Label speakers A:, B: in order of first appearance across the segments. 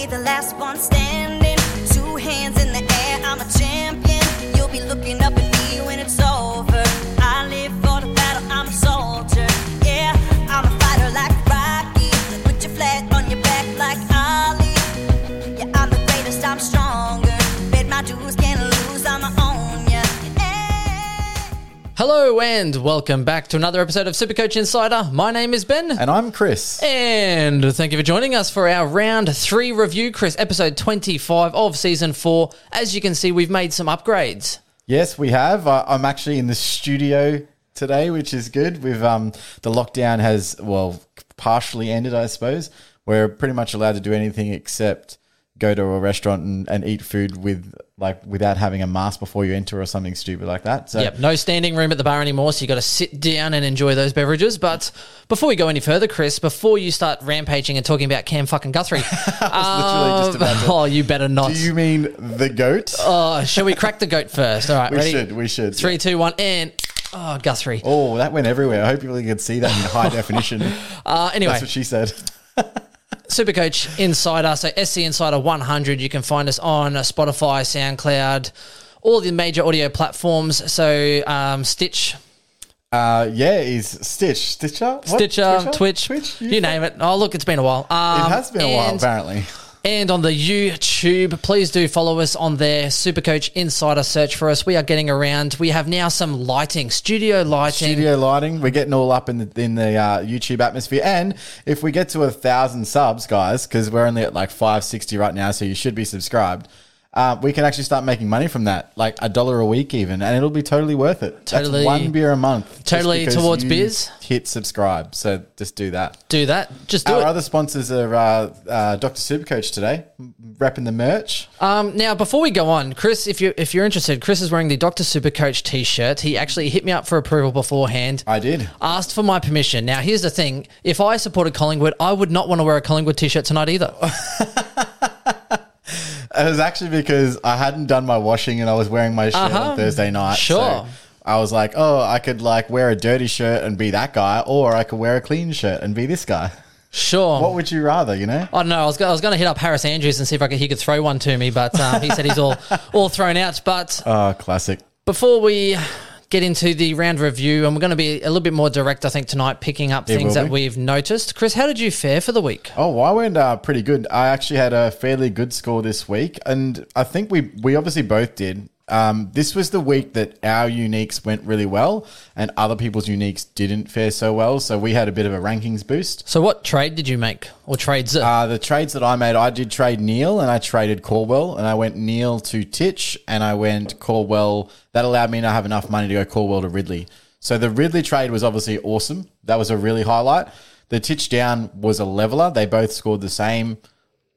A: be the last one standing. Two hands in the air, I'm a champion. You'll be looking up
B: Hello and welcome back to another episode of Supercoach Insider. My name is Ben.
C: And I'm Chris.
B: And thank you for joining us for our round three review, Chris, episode 25 of season four. As you can see, we've made some upgrades.
C: Yes, we have. I'm actually in the studio today, which is good. We've um the lockdown has well partially ended, I suppose. We're pretty much allowed to do anything except go to a restaurant and, and eat food with like without having a mask before you enter or something stupid like that. So
B: Yep, no standing room at the bar anymore, so you got to sit down and enjoy those beverages. But before we go any further, Chris, before you start rampaging and talking about Cam fucking Guthrie, um, oh, you better not.
C: do you mean the goat?
B: oh, shall we crack the goat first? All right,
C: we
B: ready?
C: should. We should.
B: Three, two, one, and oh, Guthrie.
C: Oh, that went everywhere. I hope people can see that in high definition.
B: Uh, anyway,
C: That's what she said.
B: Supercoach Insider, so SC Insider 100. You can find us on Spotify, SoundCloud, all the major audio platforms. So um, Stitch,
C: Uh, yeah, is Stitch Stitcher?
B: Stitcher, Twitch,
C: Twitch.
B: you name it. Oh, look, it's been a while. Um,
C: It has been a while, apparently.
B: And on the YouTube, please do follow us on there. Supercoach Insider, search for us. We are getting around. We have now some lighting, studio lighting.
C: Studio lighting, we're getting all up in the in the uh, YouTube atmosphere. And if we get to a thousand subs, guys, because we're only at like five sixty right now, so you should be subscribed. Uh, we can actually start making money from that, like a dollar a week even, and it'll be totally worth it.
B: Totally-
C: That's one beer a month.
B: Totally towards beers.
C: Hit subscribe, so just do that.
B: Do that. Just do it.
C: Our
B: it.
C: other sponsors are uh, uh, Dr. Supercoach today, wrapping the merch.
B: Um, now, before we go on, Chris, if you if you're interested, Chris is wearing the Doctor Supercoach T-shirt. He actually hit me up for approval beforehand.
C: I did.
B: asked for my permission. Now, here's the thing: if I supported Collingwood, I would not want to wear a Collingwood T-shirt tonight either.
C: It was actually because I hadn't done my washing and I was wearing my shirt
B: Uh-huh.
C: on Thursday night.
B: Sure.
C: So I was like, oh, I could like wear a dirty shirt and be that guy, or I could wear a clean shirt and be this guy.
B: Sure.
C: What would you rather, you know?
B: I don't know. I was, go- I was going to hit up Harris Andrews and see if I could, he could throw one to me, but um, he said he's all all thrown out. But
C: Oh, classic.
B: before we get into the round review, and we're going to be a little bit more direct, I think, tonight, picking up things that we've noticed. Chris, how did you fare for the week?
C: Oh, I went uh, pretty good. I actually had a fairly good score this week, and I think we we obviously both did. Um, this was the week that our uniques went really well, and other people's uniques didn't fare so well. So we had a bit of a rankings boost.
B: So, what trade did you make, or trades?
C: Uh, the trades that I made, I did trade Neale and I traded Caldwell, and I went Neale to Titch, and I went Caldwell. That allowed me to have enough money to go Caldwell to Ridley. So the Ridley trade was obviously awesome. That was a really highlight. The Titch down was a leveler. They both scored the same.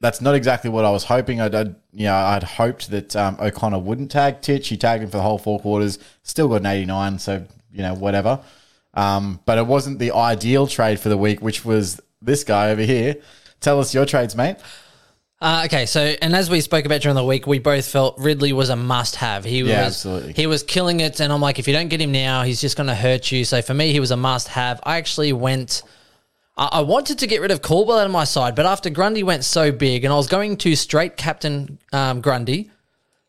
C: That's not exactly what I was hoping. I'd, I'd you know, I'd hoped that um, O'Connor wouldn't tag Titch. He tagged him for the whole four quarters. Still got an 89, so you know whatever. Um, but it wasn't the ideal trade for the week, which was this guy over here. Tell us your trades, mate.
B: Uh, okay, so and as we spoke about during the week, we both felt Ridley was a must-have. He
C: Yeah,
B: was
C: absolutely.
B: he was killing it, and I'm like, if you don't get him now, he's just going to hurt you. So for me, he was a must-have. I actually went. I I wanted to get rid of Caldwell out of my side, but after Grundy went so big, and I was going to straight captain um, Grundy,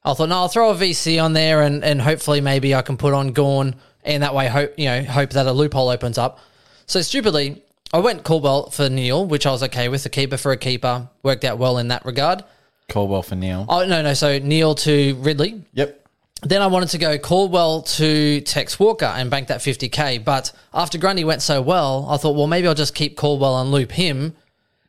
B: I thought, no, I'll throw a VC on there, and and hopefully maybe I can put on Gawn, and that way hope you know hope that a loophole opens up. So stupidly, I went Caldwell for Neale, which I was okay with. A keeper for a keeper worked out well in that regard.
C: Caldwell for Neale.
B: Oh no, no. So Neale to Ridley.
C: Yep.
B: Then I wanted to go Caldwell to Tex Walker and bank that 50k. But after Grundy went so well, I thought, well, maybe I'll just keep Caldwell and loop him.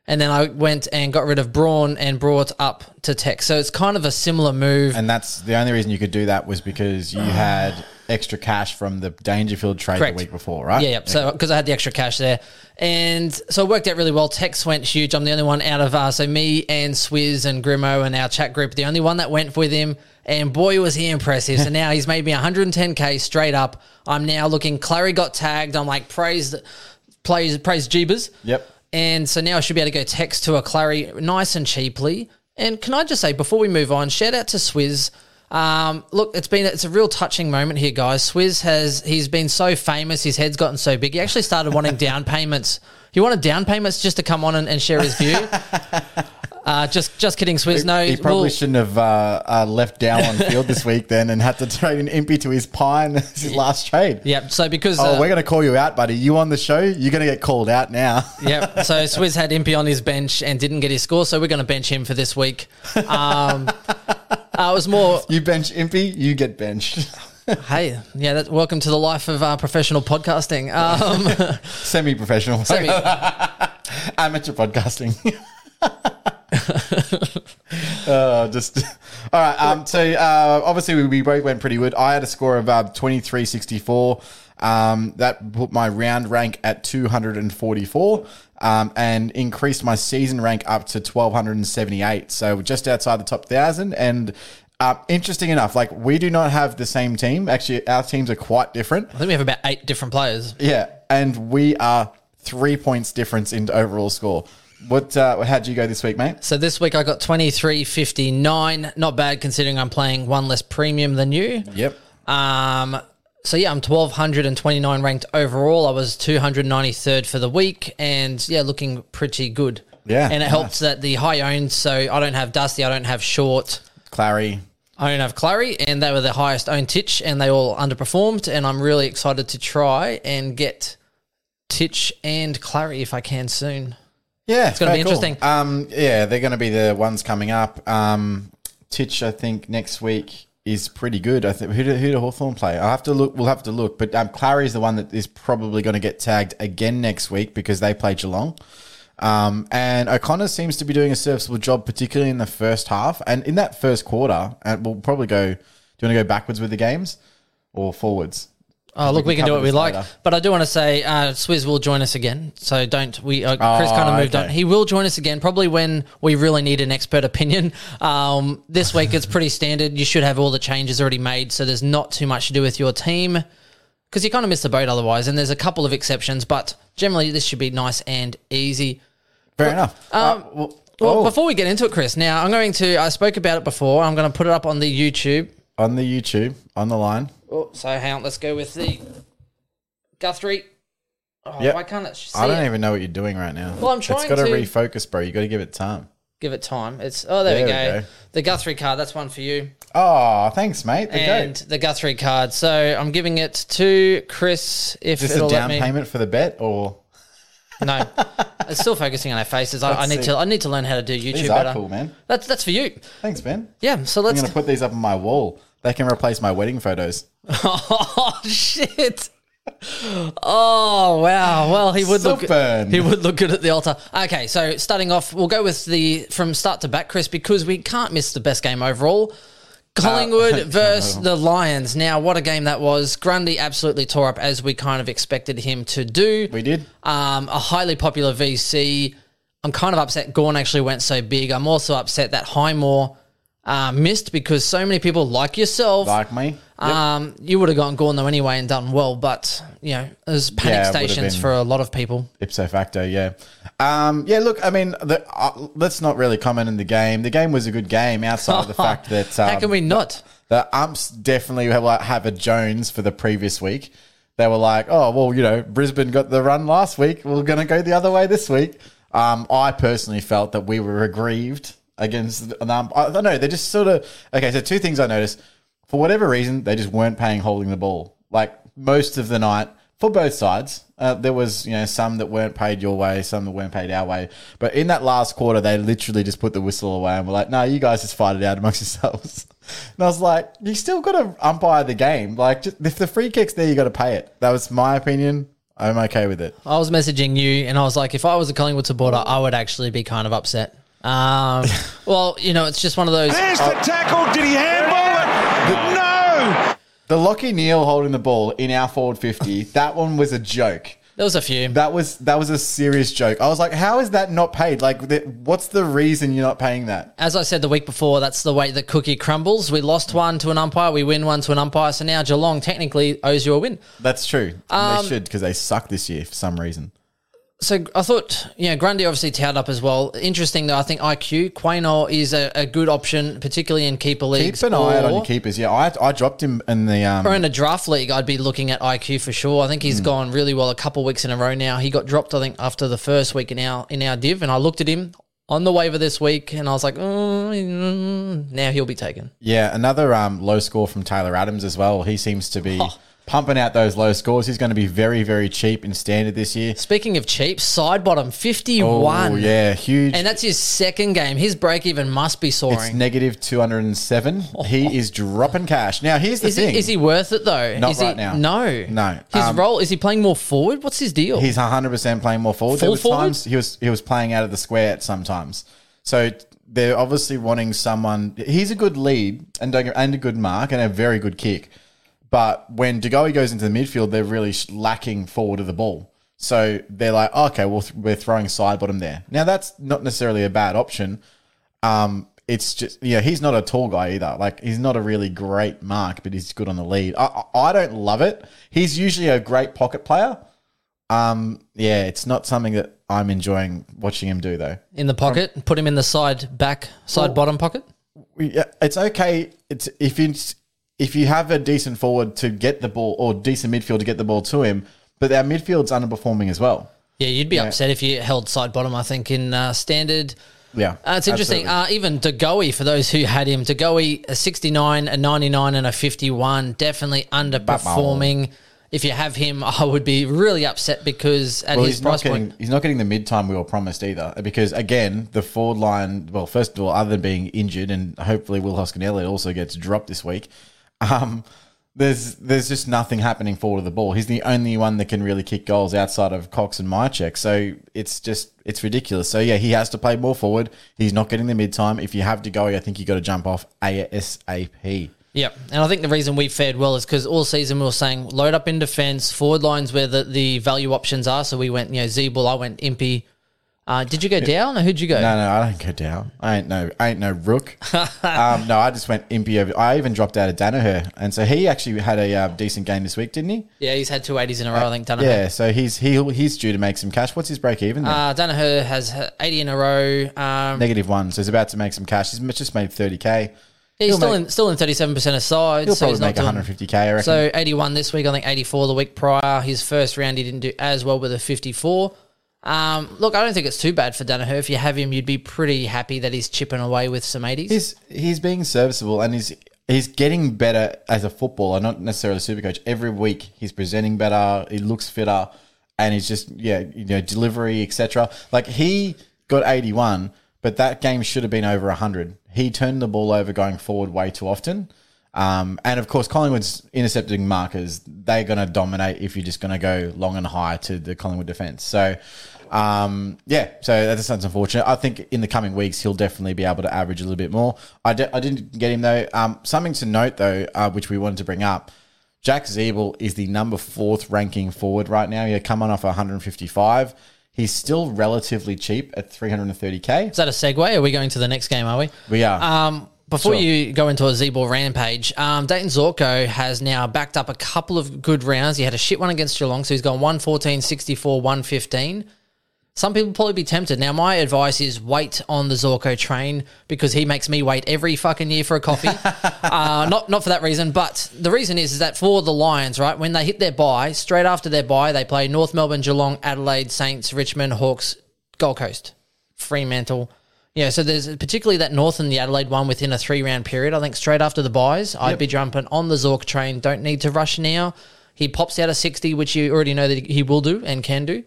B: And then I went and got rid of Braun and brought up to Tex. So it's kind of a similar move.
C: And that's the only reason you could do that was because you had extra cash from the Dangerfield trade
B: Correct.
C: the week before, right?
B: Yeah, yeah. So because I had the extra cash there, and so it worked out really well. Tex went huge. I'm the only one out of uh, so me and Swizz and Grimo and our chat group, the only one that went with him. And boy, was he impressive! So now he's made me 110k straight up. I'm now looking. Clary got tagged. I'm like praise, praise, praise Jeebers.
C: Yep.
B: And so now I should be able to go Tex to a Clary nice and cheaply. And can I just say before we move on, shout out to Swizz. Um, look, it's been it's a real touching moment here, guys. Swizz has he's been so famous, his head's gotten so big. He actually started wanting down payments. He wanted down payments just to come on and, and share his view. Uh, just just kidding, Swizz. No,
C: he probably
B: we'll-
C: shouldn't have uh, uh, left down on field this week then and had to trade an Impey to his pine as his last trade.
B: Yep. So because
C: Oh,
B: uh,
C: we're going to call you out, buddy. You on the show? You're going to get called out now.
B: Yep. So Swizz had Impey on his bench and didn't get his score, so we're going to bench him for this week. Um, uh, it was more,
C: you bench Impey, you get benched.
B: hey, yeah, that, welcome to the life of uh, professional podcasting. Um,
C: Semi-professional.
B: Semi-
C: Amateur podcasting. uh, just all right. Um, so uh, obviously we, we both went pretty good. I had a score of uh, twenty three sixty four. Um, that put my round rank at two hundred and forty four. Um, and increased my season rank up to twelve hundred and seventy eight. So just outside the top thousand. And uh, interesting enough, like we do not have the same team. Actually, our teams are quite different.
B: I think we have about eight different players.
C: Yeah, and we are three points difference in overall score. What? Uh, how'd you go this week, mate?
B: So this week I got 23.59. Not bad considering I'm playing one less premium than you.
C: Yep.
B: Um, so yeah, I'm 1229 ranked overall. I was 293rd for the week, and yeah, looking pretty good.
C: Yeah,
B: and it
C: nice.
B: helps that the high owned. So I don't have Dusty, I don't have Short,
C: Clary.
B: I don't have Clary, and they were the highest owned Titch, and they all underperformed. And I'm really excited to try and get Titch and Clary if I can soon.
C: Yeah, it's
B: gonna be interesting.
C: Um, yeah, they're going to be the ones coming up. Um, Titch, I think next week is pretty good. I think who do, who do Hawthorn play? I have to look. We'll have to look. But um, Clary is the one that is probably going to get tagged again next week because they play Geelong. Um, and O'Connor seems to be doing a serviceable job, particularly in the first half and in that first quarter. And we'll probably go. Do you want to go backwards with the games or forwards?
B: Oh, look, we can do what we like.
C: later.
B: But I do want to say, uh, Swizz will join us again. So don't we? Uh, Chris
C: Oh,
B: kind of moved
C: okay.
B: on. He will join us again, probably when we really need an expert opinion. Um, this week it's pretty standard. You should have all the changes already made, so there's not too much to do with your team because you kind of miss the boat otherwise. And there's a couple of exceptions, but generally this should be nice and easy.
C: Fair enough.
B: Um,
C: Uh, well,
B: Well,
C: oh,
B: before we get into it, Chris, now I'm going to. I spoke about it before. I'm going to put it up on the YouTube.
C: on the YouTube, on the line.
B: Oh, so hang on. Let's go with the Guthrie. Oh,
C: Yep.
B: why can't it see
C: I don't
B: it?
C: even know what you're doing right now.
B: Well, I'm trying.
C: It's got to
B: to-
C: refocus, bro. You got to give it time.
B: Give it time. It's oh, there, we, go.
C: we go.
B: The Guthrie card. That's one for you,
C: Oh, thanks, mate. The
B: and
C: goat.
B: the Guthrie card. So I'm giving it to Chris if
C: Is this a down
B: me.
C: payment for the bet, or
B: No, it's still focusing on our faces. I, I need to. I need to learn how to do YouTube
C: these
B: better.
C: cool, man?
B: That's that's for you.
C: Thanks, Ben.
B: Yeah. So
C: I'm gonna put these up on my wall. They can replace my wedding photos.
B: oh shit. Oh wow! Well, he would look
C: Super.
B: he would look good at the altar. Okay, so starting off, we'll go with the from start to back, Chris, because we can't miss the best game overall. Collingwood
C: Uh,
B: versus the Lions. Now, what a game that was! Grundy absolutely tore up as we kind of expected him to do.
C: We did.
B: Um, a highly popular VC. I'm kind of upset Gawn actually went so big. I'm also upset that Highmore uh, missed because so many people like yourself
C: Like me.
B: um, you would have gone Gawn though anyway and done well, but you know, there's panic
C: Yeah, it would've
B: stations
C: been-
B: for a lot of people.
C: Ipso facto, yeah. Um, yeah, look, I mean, the, uh, let's not really comment on the game. The game was a good game outside of the fact that. Um,
B: How can we not?
C: The umps definitely have, like, have a Jones for the previous week. They were like, oh, well, you know, Brisbane got the run last week. We're going to go the other way this week. Um, I personally felt that we were aggrieved against them. I don't know. They just sort of. Okay, so two things I noticed. For whatever reason, they just weren't paying holding the ball. Like most of the night for both sides. Uh, there was, you know, some that weren't paid your way, some that weren't paid our way. But in that last quarter, they literally just put the whistle away and were like, "No, you guys just fight it out amongst yourselves." And I was like, "You still got to umpire the game. Like, just, if the free kick's there, you got to pay it." That was my opinion. I'm okay with it.
B: I was messaging you and I was like, if I was a Collingwood supporter, I would actually be kind of upset. Um, well, you know, it's just one of those.
D: There's the tackle. Did he handball it? No.
C: The Lachie Neale holding the ball in our forward fifty. that one was a joke.
B: There was a few.
C: That was that was a serious joke. I was like, "How is that not paid? Like, th- what's the reason you're not paying that?"
B: As I said the week before, that's the way that cookie crumbles. We lost one to an umpire, we win one to an umpire. So now Geelong technically owes you a win.
C: That's true.
B: Um,
C: they should because they suck this year for some reason.
B: So I thought, know, Grundy obviously towed up as well. Interesting though, I think IQ Quaynor is a, a good option, particularly in keeper leagues.
C: Keep an eye out on your keepers. Yeah, I, I dropped him in the um.
B: Or in a draft league, I'd be looking at IQ for sure. I think he's gone really well a couple weeks in a row now. He got dropped, I think, after the first week in our in our div, and I looked at him on the waiver this week, and I was like, oh, mm, now he'll be taken.
C: Yeah, another um, low score from Taylor Adams as well. He seems to be pumping out those low scores. He's going to be very, very cheap in standard this year.
B: Speaking of cheap, Sidebottom fifty one.
C: Oh, yeah, huge.
B: And that's his second game. His break even must be soaring.
C: it's negative 207. He is dropping cash. Now, here's the
B: Is
C: thing.
B: he, is he worth it though?
C: Not
B: is he,
C: right now.
B: No,
C: No.
B: His
C: Um,
B: role is he playing more forward? What's his deal?
C: He's 100% playing more forward.
B: Full forward?
C: times he was he was playing out of the square at sometimes. So they're obviously wanting someone. He's a good lead and and a good mark and a very good kick. But when De Goey goes into the midfield, they're really lacking forward of the ball. So they're like, okay, well, th- we're throwing Sidebottom there. Now that's not necessarily a bad option. Um, it's just yeah, he's not a tall guy either. Like he's not a really great mark, but he's good on the lead. I, I don't love it. He's usually a great pocket player. Um, yeah, it's not something that I'm enjoying watching him do though.
B: in the pocket. Put him in the side back, side bottom pocket.
C: Yeah, it's okay. It's if you if you have a decent forward to get the ball or decent midfield to get the ball to him, but our midfield's underperforming as well.
B: Yeah, you'd be upset if you held Sidebottom. I think in uh, standard.
C: Yeah,
B: Uh, it's interesting. Uh, even De Goey, for those who had him, De Goey, a 69, a 99, and a 51, definitely underperforming. If you have him, I would be really upset because at
C: Well,
B: his price
C: getting
B: point,
C: he's not getting the mid time we were promised either. Because again, the forward line. Well, first of all, other than being injured, and hopefully Will Hoskin-Elliott also gets dropped this week. Um, there's there's just nothing happening forward of the ball. He's the only one that can really kick goals outside of Cox and Mihocek. So it's just it's ridiculous. So yeah, he has to play more forward. He's not getting the mid time. If you have to go, I think you got to jump off ASAP.
B: Yeah, And I think the reason we fared well is because all season we were saying load up in defense, forward lines where the, the value options are. So we went, you know, Ziebell, I went Impey. Uh, did you go down or who'd you go?
C: No, no, I don't go down. I ain't no, I ain't no rook. um, no, I just went Impey over. I even dropped out of Daniher, and so he actually had a uh, decent game this week, didn't he?
B: Yeah, he's had two 80s in a row, I think, Daniher.
C: Yeah, so he's he he's due to make some cash. What's his break even? then?
B: Uh, Daniher has 80 in a row. Um,
C: Negative one, so he's about to make some cash. He's just made thirty k.
B: he's
C: he'll
B: still
C: make-
B: in still in 37% of sides.
C: He'll
B: so he's
C: probably
B: not
C: make one hundred fifty k. I reckon.
B: So 81 this week, I think 84 the week prior. His first round, he didn't do as well with a 54. Um, look, I don't think it's too bad for Daniher. If you have him, you'd be pretty happy that he's chipping away with some 80s.
C: he's he's being serviceable and he's he's getting better as a footballer, not necessarily a super coach. Every week he's presenting better, he looks fitter, and he's just yeah, you know, delivery, etc. Like he got eighty one, but that game should have been over hundred. He turned the ball over going forward way too often. Um, and of course, Collingwood's intercepting markers, they're going to dominate if you're just going to go long and high to the Collingwood defense. So, um, yeah, so that's, that's unfortunate. I think in the coming weeks, he'll definitely be able to average a little bit more. I, di- I didn't get him though. Um, something to note though, uh, which we wanted to bring up Jack Ziebell is the number fourth ranking forward right now. He's coming off 155. He's still relatively cheap at 330k.
B: Is that a segue? Are we going to the next game, are we?
C: We are.
B: Um, before
C: Sure.
B: you go into a Ziebell rampage, um, Dayne Zorko has now backed up a couple of good rounds. He had a shit one against Geelong, so he's gone 114, 64, 115. Some people probably be tempted. Now, my advice is wait on the Zorko train because he makes me wait every fucking year for a coffee. uh, not not for that reason, but the reason is is that for the Lions, right, when they hit their bye, straight after their bye, they play North Melbourne, Geelong, Adelaide, Saints, Richmond, Hawks, Gold Coast, Fremantle. Yeah, so there's particularly that North and the Adelaide one within a three round period. I think straight after the buys, I'd be jumping on the Zork train. Don't need to rush now. He pops out a 60, which you already know that he will do and can do.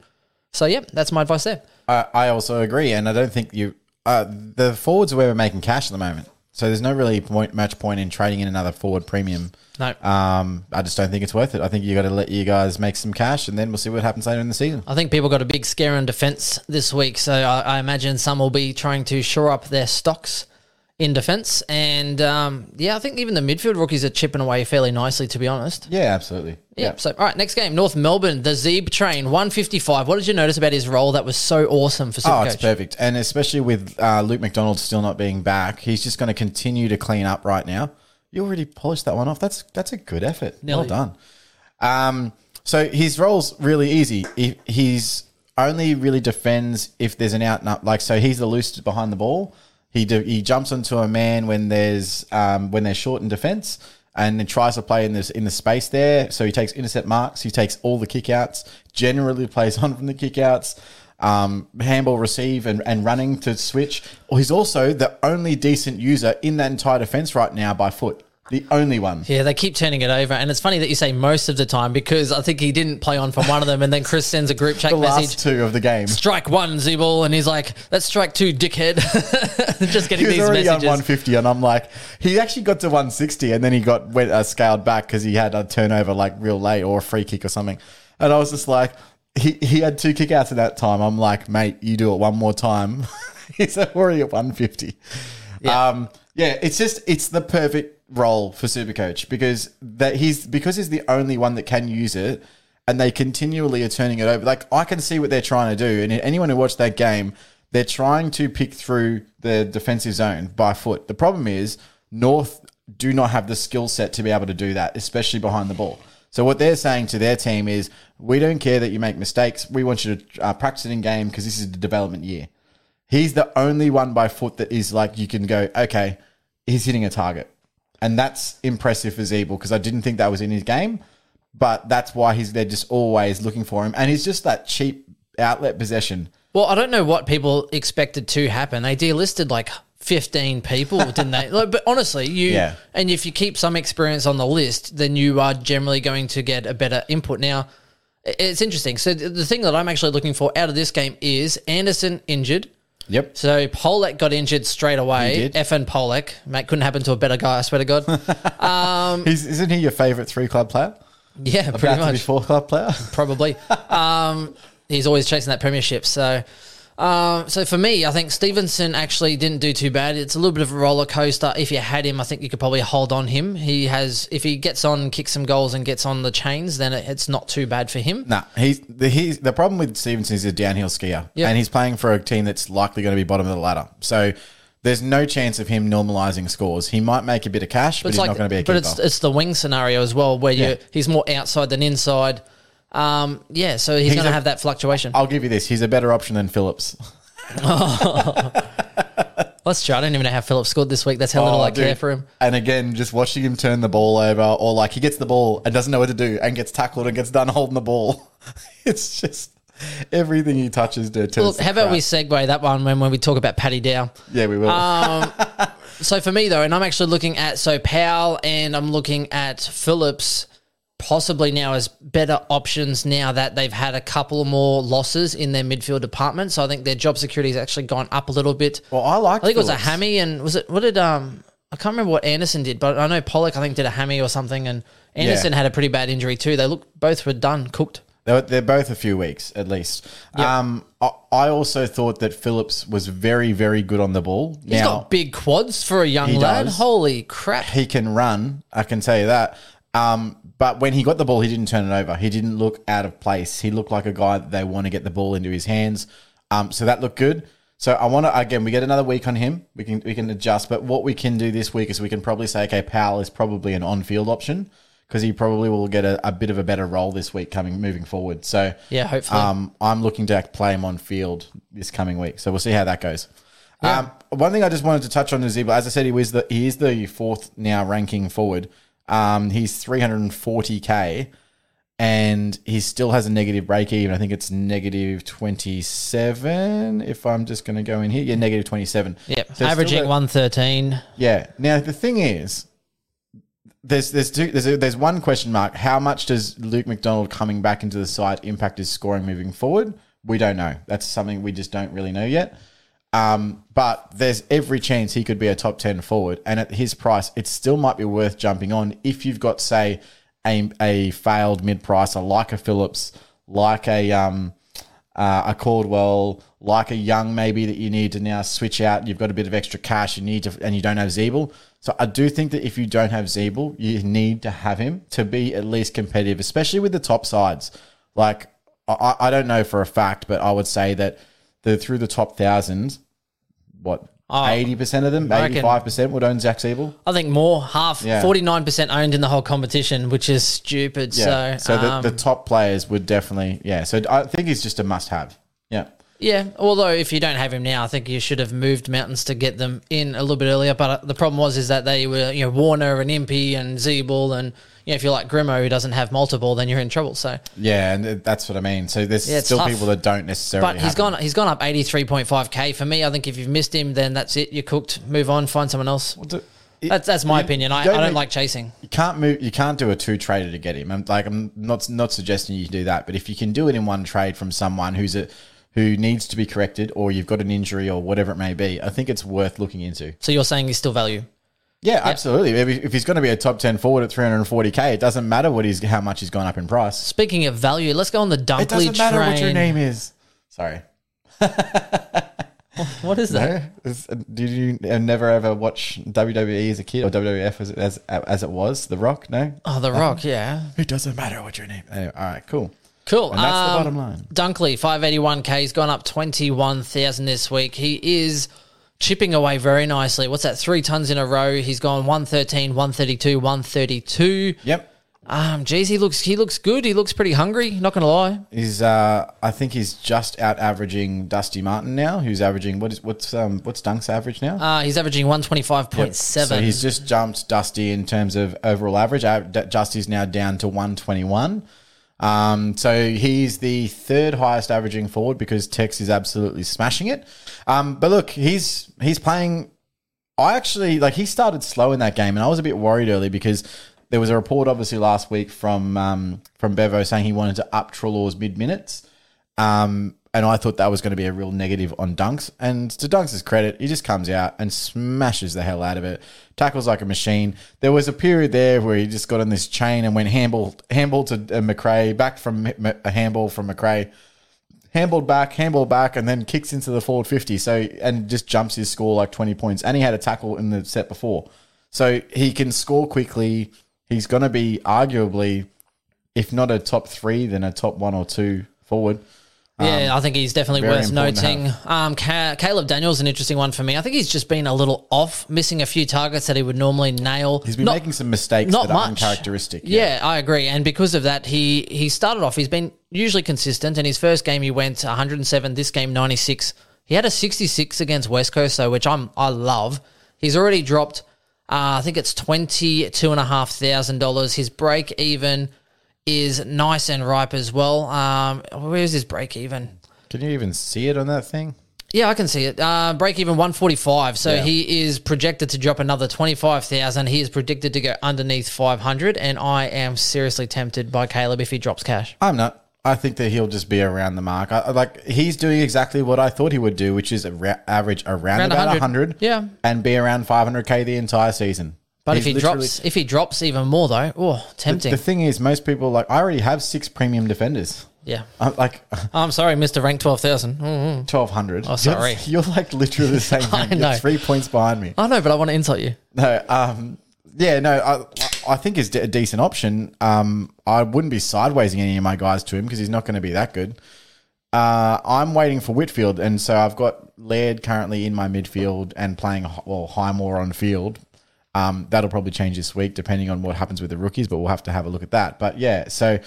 B: So, yeah, that's my advice there.
C: I, I also agree, and I don't think you. Uh, the forwards are where we're making cash at the moment, so there's no really point much point in trading in another forward premium.
B: No.
C: Um, I just don't think it's worth it. I think you got to let you guys make some cash, and then we'll see what happens later in the season.
B: I think people got a big scare on defense this week, so I, I imagine some will be trying to shore up their stocks in defense. And um, yeah, I think even the midfield rookies are chipping away fairly nicely, to be honest.
C: Yeah, absolutely.
B: Yeah. So, all right, next game, North Melbourne, the Zeeb train, 155. What did you notice about his role that was so awesome for
C: Oh,
B: Supercoach?
C: it's perfect, and especially with uh, Luke McDonald still not being back, he's just going to continue to clean up right now. You already polished that one off. That's that's a good effort.
B: Nearly.
C: Well done. Um, so his role's really easy. He, he's only really defends if there's an out and up. Like so, he's the loose behind the ball. He do, he jumps onto a man when there's um, when they're short in defense, and then tries to play in this in the space there. So he takes intercept marks. He takes all the kickouts. Generally plays on from the kickouts. um, handball receive and, and running to switch. Or he's also the only decent user in that entire defense right now by foot. The only one.
B: Yeah, they keep turning it over, and it's funny that you say most of the time because I think he didn't play on from one of them, and then Chris sends a group chat
C: The
B: message.
C: last two of the game.
B: Strike one, Ziebell, and he's like, "That's strike two, dickhead." Just getting
C: He was
B: these
C: already
B: messages.
C: on 150, and I'm like, he actually got to 160, and then he got went uh, scaled back because he had a turnover like real late or a free kick or something. And I was just like, he he had two kickouts at that time. I'm like, mate, you do it one more time. He's already at 150. Yeah. Um, yeah, it's just it's the perfect role for Supercoach because that he's because he's the only one that can use it, and they continually are turning it over. Like I can see what they're trying to do, and anyone who watched that game, they're trying to pick through the defensive zone by foot. The problem is North do not have the skill set to be able to do that, especially behind the ball. So what they're saying to their team is, we don't care that you make mistakes. We want you to uh, practice it in game because this is the development year. He's the only one by foot that is like you can go, okay, he's hitting a target. And that's impressive for Ziebell because I didn't think that was in his game. But that's why he's they're just always looking for him. And he's just that cheap outlet possession.
B: Well, I don't know what people expected to happen. They delisted like 15 people, didn't they? Like, but honestly, you
C: Yeah.
B: and if you keep some experience on the list, then you are generally going to get a better input. Now, it's interesting. So the thing that I'm actually looking for out of this game is Anderson injured.
C: Yep.
B: So Polec got injured straight away.
C: He did.
B: F and Polec, mate, couldn't happen to a better guy. I swear to God.
C: He's, isn't he your favorite three club player?
B: Yeah,
C: About
B: pretty much.
C: four club player?
B: probably. um, he's always chasing that premiership. So, um, so for me, I think Stephenson actually didn't do too bad. It's a little bit of a roller coaster. If you had him, I think you could probably hold on him. He has, if he gets on, kicks some goals, and gets on the chains, then it, it's not too bad for him.
C: Nah, he's the he's the problem with Stephenson is he's a downhill skier,
B: Yeah.
C: and he's playing for a team that's likely going to be bottom of the ladder. So there's no chance of him normalizing scores. He might make a bit of cash, but,
B: It's
C: he's
B: like,
C: not going to be a
B: but
C: keeper.
B: it's it's the wing scenario as well, where
C: Yeah.
B: you he's more outside than inside. Um, yeah, so he's,
C: He's
B: going to
C: a-
B: have that fluctuation.
C: I'll give you this: he's a better option than Phillips.
B: Let's try. I don't even know how Phillips scored this week. That's how little
C: Oh,
B: I care for him.
C: And again, just watching him turn the ball over, or like he gets the ball and doesn't know what to do, and gets tackled and gets done holding the ball. it's just everything he touches to turns.
B: Well,
C: to
B: how about
C: crap.
B: we segue that one when, when we talk about Paddy Dow?
C: Yeah, we will.
B: Um, so for me though, and I'm actually looking at so Powell and I'm looking at Phillips possibly now as better options now that they've had a couple more losses in their midfield department. So I think their job security has actually gone up a little bit.
C: well, I like.
B: I think it was a hammy and was it what did um I can't remember what Anderson did, but I know Polec I think did a hammy or something and Anderson had a pretty bad injury too. They look both were done, cooked.
C: They're, they're both a few weeks at least. Um, I, I also thought that Phillips was very, very good on the ball.
B: He's got big quads for a young lad.
C: does.
B: Holy crap.
C: he can run. I can tell you that. Um, but when he got the ball, he didn't turn it over. He didn't look out of place. He looked like a guy that they want to get the ball into his hands. Um, so that looked good. So I want to again. We get another week on him. We can we can adjust. But what we can do this week is we can probably say, okay, Powell is probably an on-field option because he probably will get a, a bit of a better role this week coming moving forward. So
B: Yeah, hopefully.
C: um, I'm looking to play him on field this coming week. So we'll see how that goes. Um, one thing I just wanted to touch on is. As I said, he was the he is the fourth now ranking forward. Um, he's 340k, and he still has a negative break even. I think it's negative 27. If I'm just going to go in here, yeah, negative 27.
B: Yep.
C: So
B: Averaging
C: got-
B: 113.
C: yeah. Now the thing is, there's there's two, there's a, there's one question mark. How much does Luke McDonald coming back into the side impact his scoring moving forward? We don't know. That's something we just don't really know yet. Um, but there's every chance he could be a top ten forward, and at his price, it still might be worth jumping on if you've got say a a failed mid pricer like a Phillips, like a um uh, a Caldwell, like a Young, maybe that you need to now switch out. You've got a bit of extra cash. You need to, and you don't have Ziebell. So I do think that if you don't have Ziebell, you need to have him to be at least competitive, especially with the top sides. Like I, I don't know for a fact, but I would say that the through the top thousands, what eighty percent of them, eighty five percent would own Zach Ziebell.
B: I think more, half, 49% owned in the whole competition, which is stupid.
C: Yeah.
B: So,
C: So,
B: um,
C: the, the top players would definitely, yeah. So I think he's just a must have. Yeah.
B: Yeah, although if you don't have him now, I think you should have moved Mountains to get them in a little bit earlier. But uh, the problem was is that they were you know Warner and Impey and Ziebell and you know if you're like Grimo who doesn't have multiple, then you're in trouble. So,
C: Yeah, and that's what I mean. So there's
B: Yeah,
C: still
B: tough.
C: people that don't necessarily.
B: but he's
C: have
B: gone
C: him.
B: he's gone up eighty three point five k for me. I think if you've missed him, then that's it. You're cooked. Move on. Find someone else.
C: do-
B: That's that's my
C: You-
B: opinion. I,
C: don't
B: don't
C: make-
B: like chasing.
C: You can't move. You can't do a two trader to get him. I'm like I'm not not suggesting you do that, but if you can do it in one trade from someone who's a who needs to be corrected, or you've got an injury, or whatever it may be, I think it's worth looking into.
B: So you're saying he's still value.
C: Yeah, absolutely. If, he's going to be a top ten forward at 340k, it doesn't matter what he's how much he's gone up in price.
B: Speaking of value, let's go on the Dunkley channel.
C: It doesn't matter
B: train.
C: what your name is. Sorry.
B: What is that?
C: No? Did you never ever watch WWE as a kid or WWF as as, as it was? The Rock? No.
B: Oh, The Rock. Yeah.
C: It doesn't matter what your name. Anyway, all right, cool.
B: Cool.
C: And that's the
B: Um,
C: bottom line.
B: Dunkley, 581k. He's gone up 21,000 this week. He is chipping away very nicely. What's that? Three tons in a row. He's gone 113, 132, 132.
C: Yep.
B: Um, geez, he looks he looks good. He looks pretty hungry. Not gonna lie.
C: He's uh I think he's just out averaging Dusty Martin now, who's averaging what is what's um what's Dunk's average now?
B: Uh, he's averaging 125.7.
C: So he's just jumped Dusty in terms of overall average. Uh, Dusty's now down to 121. Um, so he's the third highest averaging forward because Tex is absolutely smashing it. Um, but look, he's he's playing. I actually like he started slow in that game, and I was a bit worried early because there was a report obviously last week from um, from Bevo saying he wanted to up Treloar's mid minutes. Um, and I thought that was going to be a real negative on Dunks. And to Dunks' credit, he just comes out and smashes the hell out of it. Tackles like a machine. There was a period there where he just got on this chain and went handball, handball to uh, Macrae, back from a handball from Macrae, handballed back, handball back, and then kicks into the forward 50. So, and just jumps his score like 20 points. And he had a tackle in the set before. So he can score quickly. He's going to be arguably, if not a top three, then a top one or two forward.
B: Yeah, I think he's definitely worth noting. Um, Ca- Caleb Daniels an interesting one for me. I think he's just been a little off, missing a few targets that he would normally nail.
C: He's been
B: Not-
C: making some mistakes
B: not
C: that are
B: much.
C: uncharacteristic.
B: Yeah. I agree. And because of that, he he started off. He's been usually consistent. In his first game, he went 107. This game, 96. He had a 66 against West Coast, though, which I'm I love. He's already dropped. Uh, I think it's twenty two and a half thousand dollars. His break even is nice and ripe as well. Um, where's his break even?
C: Can you even see it on that thing?
B: Yeah, I can see it. Uh, break even 145. So
C: Yeah.
B: he is projected to drop another 25,000. He is predicted to go underneath 500. And I am seriously tempted by Caleb if he drops cash.
C: I'm not. I think that he'll just be around the mark. I, like he's doing exactly what I thought he would do, which is ra- average around,
B: Around
C: about
B: 100.
C: 100.
B: Yeah.
C: and be around 500k the entire season.
B: But
C: He's
B: if he drops, if he drops even more though, oh, tempting.
C: the thing is, most people like I already have six premium defenders.
B: yeah.
C: I'm like
B: I'm sorry, Mr. Rank 12,000. Mm.
C: 1200.
B: Oh, sorry.
C: You're, you're like literally the same.
B: I know.
C: You're three points behind me.
B: I know, but I want to insult you.
C: No, um, yeah, no, I, I think is a decent option. Um, I wouldn't be sidewaysing any of my guys to him because he's not going to be that good. Uh, I'm waiting for Whitfield, and so I've got Laird currently in my midfield and playing well Highmore on field. Um, that'll probably change this week depending on what happens with the rookies, but we'll have to have a look at that. But yeah, so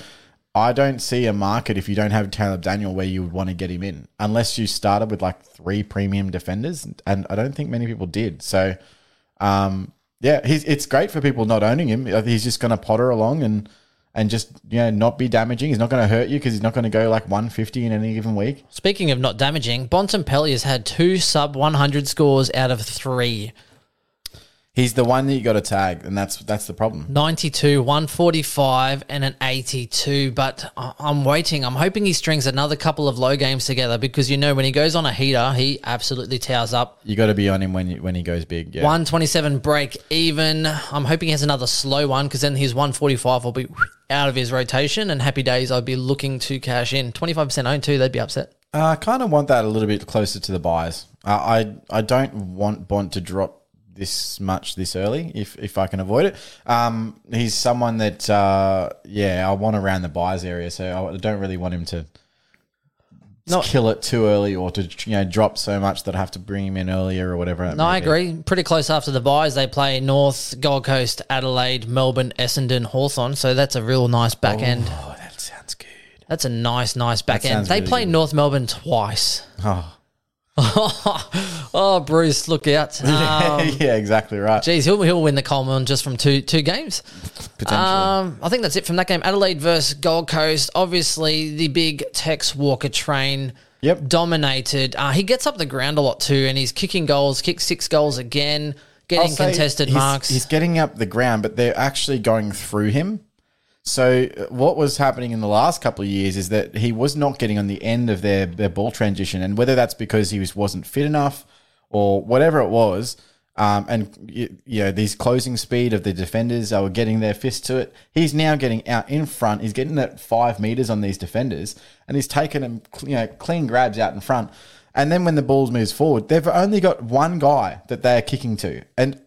C: I don't see a market if you don't have Caleb Daniel where you would want to get him in, unless you started with like three premium defenders, and I don't think many people did. So um, yeah, it's great for people not owning him. He's just going to potter along and and just you know not be damaging. He's not going to hurt you because he's not going to go like 150 in any given week.
B: Speaking of not damaging, Bontempelli has had two sub 100 scores out of three.
C: He's the one that you got to tag, and that's that's the problem.
B: 92, 145, and an 82. But I- I'm waiting. I'm hoping he strings another couple of low games together because you know when he goes on a heater, he absolutely towers up.
C: You got to be on him when you, when he goes big. Yeah.
B: 127 break even. I'm hoping he has another slow one because then his 145 will be out of his rotation. And happy days, I'd be looking to cash in. 25% owned too, they'd be upset.
C: Uh, I kind of want that a little bit closer to the buys. Uh, I I don't want Bont to drop this much this early if if I can avoid it. Um, he's someone that uh, yeah I want around the buys area, so I don't really want him to.
B: Not-
C: kill it too early or to you know drop so much that I have to bring him in earlier or whatever.
B: No, I
C: be.
B: agree. Pretty close after the buys. They play North, Gold Coast, Adelaide, Melbourne, Essendon, Hawthorn. So that's a real nice back end.
C: Oh, that sounds good.
B: That's a nice, nice back end. They
C: really
B: play
C: good.
B: North Melbourne twice.
C: Oh.
B: oh, Bruce, look out. Um,
C: yeah, exactly right.
B: geez, he'll, he'll win the Coleman just from two two games.
C: Potentially.
B: Um, I think that's it from that game. Adelaide versus Gold Coast. Obviously, the big Tex Walker train.
C: Yep.
B: Dominated. Uh, he gets up the ground a lot too, and he's kicking goals. Kicked six goals again. Getting contested
C: he's,
B: marks.
C: He's getting up the ground, but they're actually going through him. So uh, what was happening in the last couple of years is that he was not getting on the end of their, their ball transition, and whether that's because he was, wasn't fit enough or whatever it was, um, and you, know these closing speed of the defenders, they were getting their fist to it. He's now getting out in front. He's getting at five meters on these defenders, and he's taking them, you know, clean grabs out in front. And then when the ball moves forward, they've only got one guy that they're kicking to, and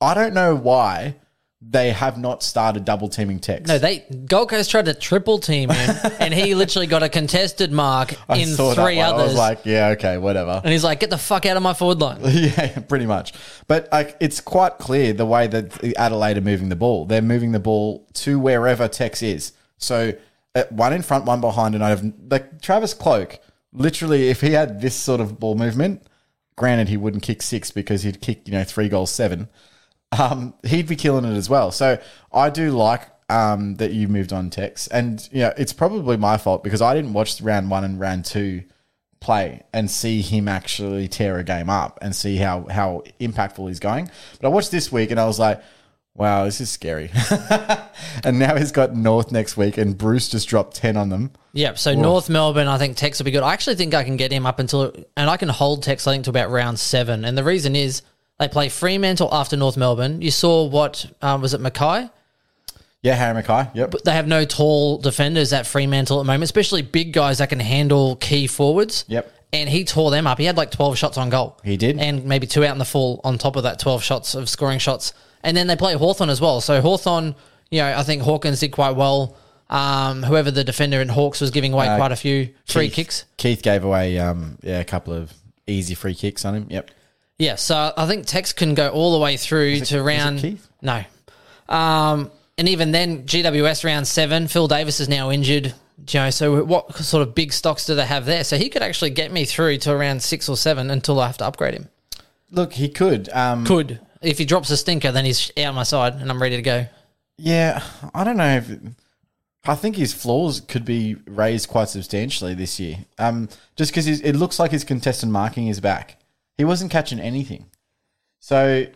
C: I don't know why they have not started double teaming Tex.
B: no, they Gold Coast tried to triple team him, and he literally got a contested mark
C: I
B: in
C: saw that
B: three
C: one. I
B: others.
C: was like, yeah, okay, whatever.
B: and he's like, "Get the fuck out of my forward line."
C: yeah, pretty much. But like, it's quite clear the way that the Adelaide are moving the ball. They're moving the ball to wherever Tex is. So uh, one in front, one behind, and I have like Travis Cloke. Literally, if he had this sort of ball movement, granted he wouldn't kick six because he'd kick you know three goals seven. Um, he'd be killing it as well. So I do like um, that you moved on Tex, and you know it's probably my fault because I didn't watch round one and round two play and see him actually tear a game up and see how how impactful he's going. But I watched this week and I was like, wow, this is scary. and now he's got North next week and Bruce just dropped 10 on them.
B: Yep. So North Melbourne, I think Tex will be good. I actually think I can get him up until, and I can hold Tex, I think, to about round seven. And the reason is they play Fremantle after North Melbourne. You saw what um, was it, McKay?
C: Yeah, Harry McKay. Yep.
B: They have no tall defenders at Fremantle at the moment, especially big guys that can handle key forwards.
C: Yep.
B: And he tore them up. He had like 12 shots on goal.
C: He did.
B: And maybe two out in the full on top of that 12 shots of scoring shots. And then they play Hawthorn as well. So Hawthorn, you know, I think Hawkins did quite well. Um, whoever the defender in Hawks was giving away
C: Uh,
B: quite a few free
C: Keith-
B: kicks.
C: Keith gave away um, yeah, a couple of easy free kicks on him. Yep.
B: Yeah, so I think Tex can go all the way through
C: it-
B: to round. No. Um, and even then, GWS round seven, Phil Davis is now injured. You know, so what sort of big stocks do they have there? So he could actually get me through to around six or seven until I have to upgrade him.
C: Look, he could. Um,
B: Could. If he drops a stinker, then he's out my side and I'm ready to go.
C: Yeah, I don't know if I think his flaws could be raised quite substantially this year. Um, just because it looks like his contested marking is back. He wasn't catching anything. So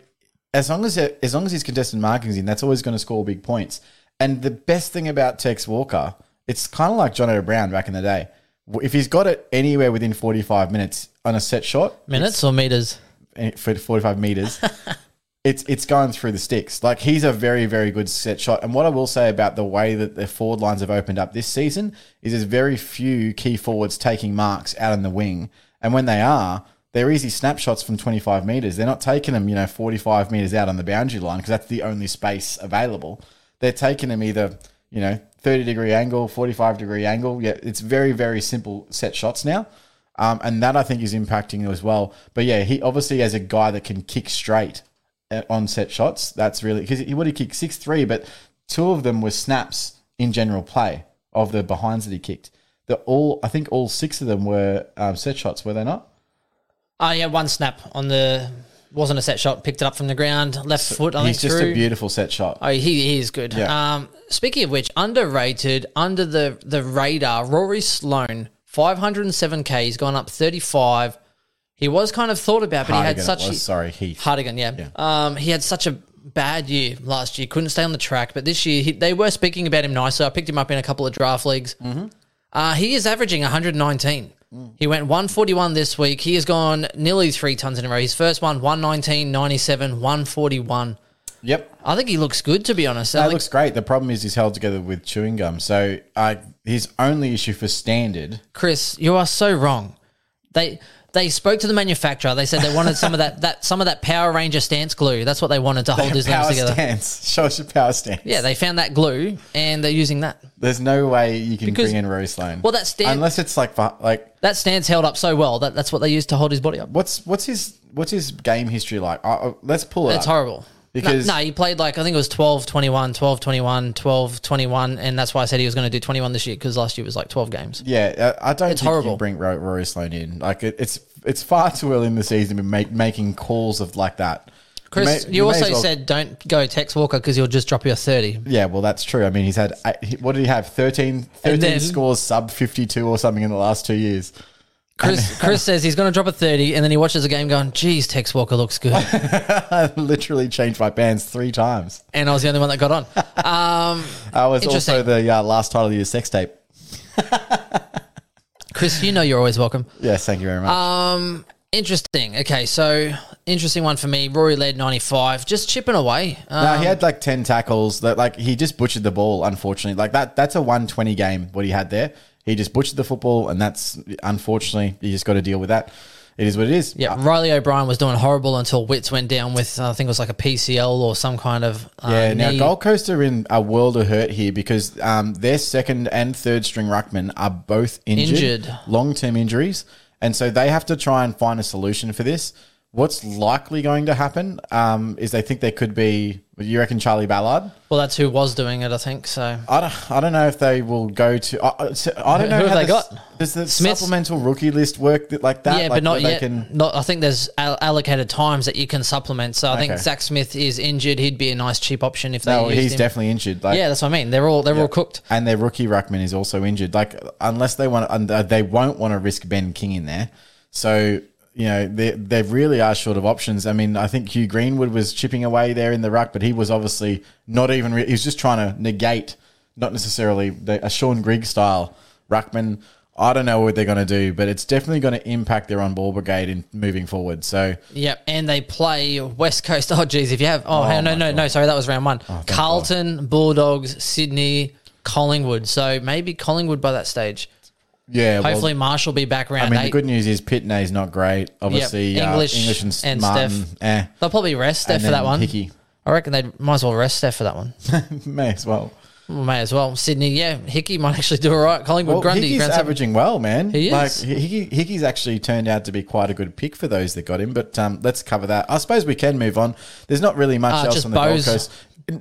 C: as long as as long as his contested marking is in, that's always going to score big points. And the best thing about Tex Walker, it's kind of like John O'Brien back in the day. If he's got it anywhere within forty five minutes on a set shot,
B: Minutes or meters?
C: eh, for 45 meters, it's it's going through the sticks. Like he's a very very good set shot. And what I will say about the way that the forward lines have opened up this season is there's very few key forwards taking marks out in the wing, and when they are. They're easy snapshots from 25 meters. They're not taking them, you know, 45 meters out on the boundary line because that's the only space available. They're taking them either, you know, 30 degree angle, 45 degree angle. Yeah, it's very, very simple set shots now. Um, and that I think is impacting as well. But yeah, he obviously as a guy that can kick straight uh, on set shots, that's really because he would have kicked six three, but two of them were snaps in general play of the behinds that he kicked. The all I think all six of them were um, set shots, were they not?
B: Oh, yeah, one snap on the. Wasn't a set shot, picked it up from the ground, left foot, I
C: He's
B: think,
C: just
B: through.
C: a beautiful set shot.
B: Oh, he, he is good.
C: Yeah.
B: Um, speaking of which, underrated, under the, the radar, Rory Sloane, 507k, he's gone up 35. He was kind of thought about, but he had such
C: was, sorry, Heath.
B: Hardigan, yeah. Um, he had such a bad year last year, couldn't stay on the track. But this year, he, they were speaking about him nicely. I picked him up in a couple of draft leagues.
C: Mm-hmm.
B: Uh, he is averaging 119.
C: Mm.
B: He went 141 this week. He has gone nearly three tons in a row. His first one, 119, 97, 141.
C: Yep.
B: I think he looks good, to be honest.
C: That looks great. The problem is he's held together with chewing gum. So his only issue for standard
B: Chris, you are so wrong. They they spoke to the manufacturer. They said they wanted some of that, that some of that Power Ranger stance glue. That's what they wanted to hold his limbs
C: power
B: together.
C: stance. Show us your power stance.
B: Yeah, they found that glue and they're using that.
C: There's no way you can
B: Because-
C: bring in Rory Sloane.
B: Well, that stand-
C: unless it's like like
B: That stance held up so well that that's what they used to hold his body up.
C: what's what's his what's his game history like? Uh, uh, let's pull it.
B: It's
C: up.
B: horrible.
C: Because
B: no, he played like I think it was 12 21, 12 21, 12 21 and that's why I said he was going to do 21 this year cuz last year was like 12 games.
C: yeah, uh, I don't
B: It's
C: think
B: horrible.
C: you bring Ro- Rory Sloane in. Like it, it's it's far too early in the season to be make, making calls of like that.
B: Chris,
C: may-
B: you,
C: may
B: also
C: well-
B: said don't go Tex Walker cuz he'll just drop you a 30.
C: Yeah, well, that's true. I mean, he's had, eight- what did he have? 13, 13
B: then-
C: scores sub 52 or something in the last two years.
B: Chris Chris says he's going to drop a 30 and then he watches the game going, "Geez, Tex Walker looks good."
C: I literally changed my bands three times.
B: and I was the only one that got on. Um,
C: I was also the uh, last title of your sex tape.
B: Chris, you know you're always welcome.
C: Yes, thank you very much.
B: Um, interesting. Okay, so interesting one for me. Rory led 95, just chipping away. Um,
C: no, he had like 10 tackles. That Like, he just butchered the ball, unfortunately. Like, that that's a 120 game, what he had there. He just butchered the football, and that's, unfortunately, you just got to deal with that. It is what it is.
B: yeah, Reilly O'Brien was doing horrible until Witts went down with uh, I think it was like a PCL or some kind of uh,
C: Yeah, now
B: knee.
C: Gold Coast are in a world of hurt here because um, their second and third string ruckmen are both injured,
B: Injured.
C: long term injuries, and so they have to try and find a solution for this. What's likely going to happen um, is they think there could be. You reckon Charlie Ballard?
B: Well, that's who was doing it, I think. So
C: I don't. I don't know if they will go to. I, I- so I don't know
B: Who have
C: how
B: they
C: the-
B: got?
C: Does the
B: Smiths?
C: supplemental rookie list work th- like that?
B: yeah,
C: Like
B: but not
C: where
B: yet. Not, I think there's al- allocated times that you can supplement. So I think
C: Okay.
B: Zach Smith is injured. He'd be a nice cheap option if they
C: no,
B: used
C: he's
B: him.
C: definitely injured. Like,
B: yeah, that's what I mean. They're all they're all cooked.
C: and their rookie ruckman is also injured. Like unless they want, and uh, they won't want to risk Ben King in there. So you know they they really are short of options. I mean, I think Hugh Greenwood was chipping away there in the ruck, but he was obviously not even. Re- he was just trying to negate, not necessarily the, a Shaun Grigg style ruckman. I don't know what they're going to do, but it's definitely going to impact their on ball brigade in moving forward. So
B: Yep, and they play West Coast. Oh, geez, if you have. Oh, hang on, oh, no,
C: my
B: no, no. Sorry, that was round one. Oh, Carlton, Bulldogs, Sydney, Collingwood. So maybe Collingwood by that stage.
C: Yeah, well,
B: Hopefully, Marshall will be back around.
C: I mean,
B: eight.
C: the good news is Pitney's not great. Obviously, uh,
B: English
C: English and,
B: and
C: Martin,
B: Steph.
C: eh,
B: They'll probably rest Steph for that one.
C: Hickey
B: I reckon they might as well rest Steph for that one.
C: may as well.
B: Well, May as well. Sydney, yeah, Hickey might actually do all right. Collingwood,
C: Well,
B: Grundy,
C: Hickey's averaging well, man.
B: He
C: Like
B: is.
C: Hickey, Hickey's actually turned out to be quite a good pick for those that got him. But um, let's cover that. I suppose we can move on. There's not really much
B: Uh,
C: else on the. Gold Coast.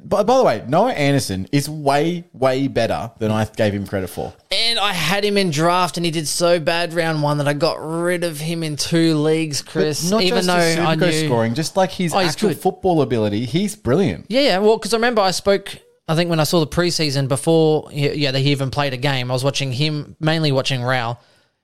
C: By, by the way, Noah Anderson is way, way better than I gave him credit for.
B: And I had him in draft, and he did so bad round one that I got rid of him in two leagues, Chris.
C: Not
B: even
C: just
B: though
C: his
B: I knew.
C: scoring, just like his
B: Oh,
C: actual football ability. He's brilliant.
B: Yeah, yeah. Well, because I remember I spoke. I think when I saw the preseason before, yeah, that he even played a game. I was watching him mainly watching Rowell,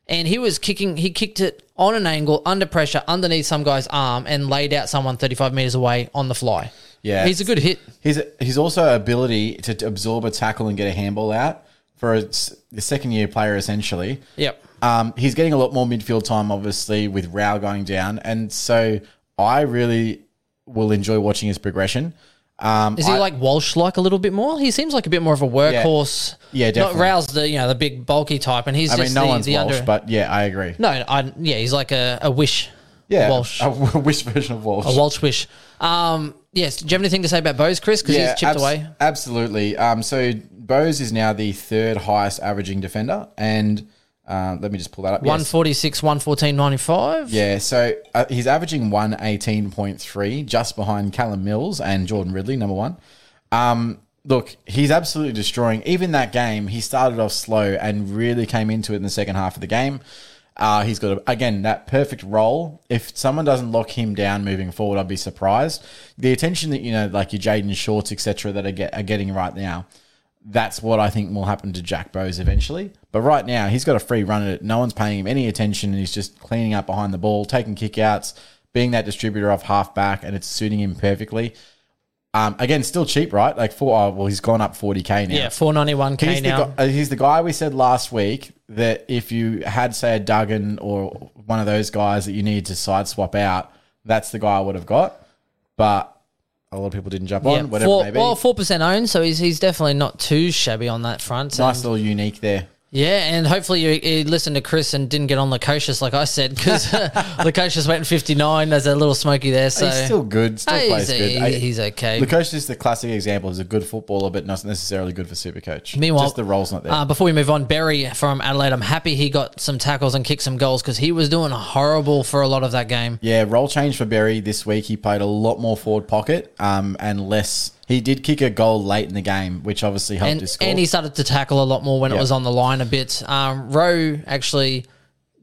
B: and he was kicking. He kicked it on an angle, under pressure, underneath some guy's arm, and laid out someone thirty-five meters away on the fly.
C: Yeah.
B: he's a good hit.
C: His his also ability to, absorb a tackle and get a handball out for a second year player essentially.
B: Yep.
C: Um, he's getting a lot more midfield time, obviously, with Rowell going down, and so I really will enjoy watching his progression. Um,
B: Is he
C: I-
B: like Walsh like a little bit more? He seems like a bit more of a workhorse.
C: Yeah,
B: Not
C: definitely.
B: Rowell's the you know the big bulky type, and he's
C: I
B: just
C: mean, no
B: the,
C: one's
B: the
C: Walsh,
B: under.
C: but yeah, I agree.
B: no, I yeah, he's like a, a wish.
C: Yeah,
B: Walsh.
C: a wish version of Walsh.
B: A Walsh wish. Um, yes. Do you have anything to say about Bowes, Chris? Because he's chipped
C: abs-
B: away.
C: Absolutely. Um, so Bowes is now the third highest averaging defender, and uh, let me just pull that up.
B: 146, 114, 95.
C: Yeah, so uh, he's averaging 118.3, just behind Callum Mills and Jordan Ridley, number one. Um, look, he's absolutely destroying. Even that game, he started off slow and really came into it in the second half of the game. Uh, he's got, a, again, that perfect role. If someone doesn't lock him down moving forward, I'd be surprised. The attention that, you know, like your Jayden Shorts, etc., that are, get, are getting right now, that's what I think will happen to Jack Bowes eventually. But right now, he's got a free run at it. No one's paying him any attention, and he's just cleaning up behind the ball, taking kickouts, being that distributor off halfback, and it's suiting him perfectly. Um, again, still cheap, right? Like four. Oh, well, he's gone up forty k now.
B: Yeah, 491k
C: He's the,
B: now.
C: guy, uh, he's the guy we said last week that if you had, say, a Duggan or one of those guys that you need to side swap out, that's the guy I would have got. But a lot of people didn't jump
B: yeah,
C: on, whatever
B: four, well, 4% owned, so he's, he's definitely not too shabby on that front.
C: nice
B: And-
C: little unique there.
B: Yeah, and hopefully you, you listened to Chris and didn't get on Lukosius like I said because Lukosius went in 59. There's a little smoky there. So
C: he's still good. Still
B: Hey,
C: plays
B: he's,
C: good. I-
B: he's okay.
C: Lukosh is the classic example. He's a good footballer, but not necessarily good for Supercoach.
B: Meanwhile,
C: just the role's not there.
B: Uh, before we move on, Berry from Adelaide, I'm happy he got some tackles and kicked some goals because he was doing horrible for a lot of that game.
C: Yeah, role change for Berry this week. He played a lot more forward pocket um, and less. He did kick a goal late in the game, which obviously helped
B: And,
C: his score.
B: and he started to tackle a lot more when it was on the line a bit. Um, Rowe actually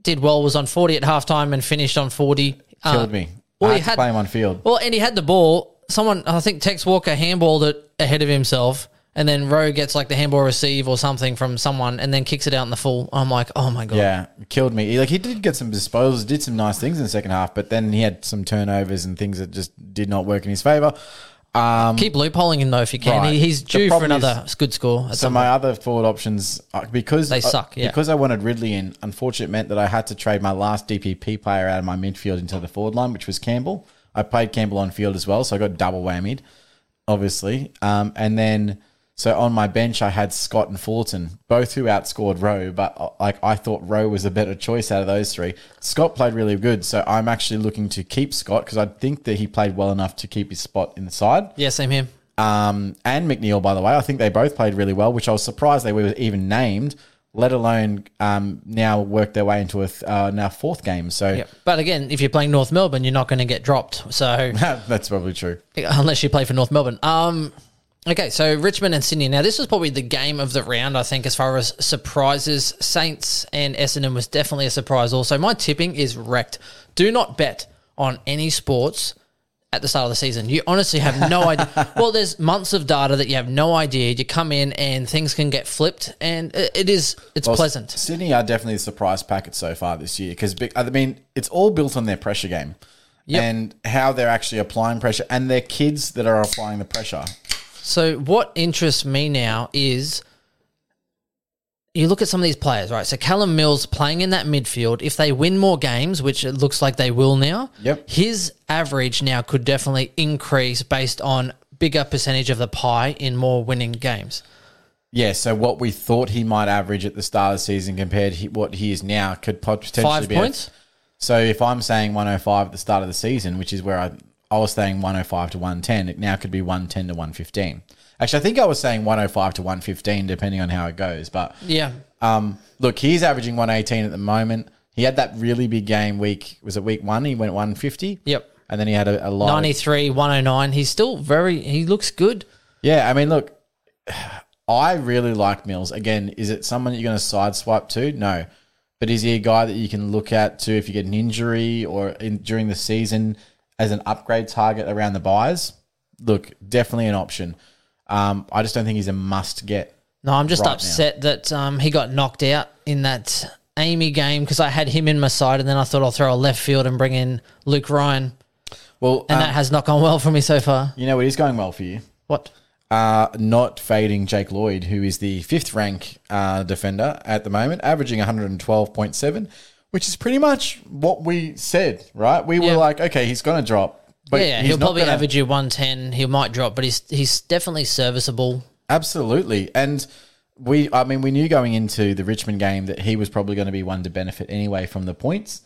B: did well, was on 40 at halftime and finished on 40. Uh,
C: killed me.
B: well,
C: I
B: he
C: had play him on field.
B: Well, and he had the ball. Someone, I think Tex Walker handballed it ahead of himself, and then Rowe gets like the handball receive or something from someone, and then kicks it out in the full. I'm like, oh my god.
C: Yeah, killed me. He, like he did get some disposals, did some nice things in the second half, but then he had some turnovers and things that just did not work in his favor. Um,
B: Keep loopholing him though if you can.
C: Right.
B: He, he's
C: The
B: due for
C: problem
B: another
C: is-
B: good score. at
C: so
B: some
C: my other forward options, uh, because
B: They
C: uh,
B: suck, yeah.
C: because I wanted Ridley in. Unfortunately, it meant that I had to trade my last DPP player out of my midfield into the forward line, which was Campbell. I played Campbell on field as well, so I got double whammied, obviously. Um, and then so on my bench, I had Scott and Fullerton, both who outscored Rowe, but uh, like I thought Rowe was a better choice out of those three. Scott played really good, so I'm actually looking to keep Scott because I think that he played well enough to keep his spot in the side
B: Yeah, same here.
C: um, and McNeil, by the way. I think they both played really well, which I was surprised they were even named, let alone um, now work their way into a th- uh, now fourth game. So
B: Yep. But again, if you're playing North Melbourne, you're not going to get dropped. So
C: that's probably true.
B: unless you play for North Melbourne. Um, okay, so Richmond and Sydney. Now, this was probably the game of the round, I think, as far as surprises. Saints and Essendon was definitely a surprise. Also, my tipping is wrecked. Do not bet on any sports at the start of the season. You honestly have no idea. Well, there's months of data that you have no idea. You come in and things can get flipped, and it is it's
C: Well,
B: pleasant.
C: Sydney are definitely the surprise packet so far this year because I mean it's all built on their pressure game
B: Yep.
C: and how they're actually applying pressure and their kids that are applying the pressure.
B: So what interests me now is you look at some of these players, right? So Callum Mills playing in that midfield, if they win more games, which it looks like they will now,
C: Yep.
B: his average now could definitely increase based on bigger percentage of the pie in more winning games.
C: Yeah, so what we thought he might average at the start of the season compared to what he is now could potentially
B: Five
C: be a-
B: points?
C: So if I'm saying 105 at the start of the season, which is where I I was saying 105 to 110, it now could be 110 to 115. Actually, I think I was saying 105 to 115, depending on how it goes. But
B: Yeah.
C: um, look, he's averaging 118 at the moment. He had that really big game week. Was it week one? He went 150.
B: Yep.
C: And then he had a, a lot.
B: 93, 109. He's still very, he looks good.
C: yeah, I mean, look, I really like Mills. Again, is it someone you're going to sideswipe to? No. But is he a guy that you can look at to if you get an injury or in, during the season as an upgrade target around the buys? Look, definitely an option. Um, I just don't think he's a must get.
B: No, I'm just
C: right now.
B: upset that um, he got knocked out in that Amy game because I had him in my side and then I thought I'll throw a left field and bring in Luke Ryan.
C: Well,
B: And
C: um,
B: that has not gone well for me so far.
C: you know what is going well for you?
B: What?
C: uh, not fading Jake Lloyd, who is the fifth rank uh, defender at the moment, averaging 112.7, which is pretty much what we said, right? We
B: Yeah.
C: were like, okay, he's going to drop. But
B: yeah, yeah,
C: he's
B: he'll
C: not
B: probably
C: gonna-
B: average you 110. He might drop, but he's he's definitely serviceable.
C: Absolutely. And we, I mean, we knew going into the Richmond game that he was probably going to be one to benefit anyway from the points.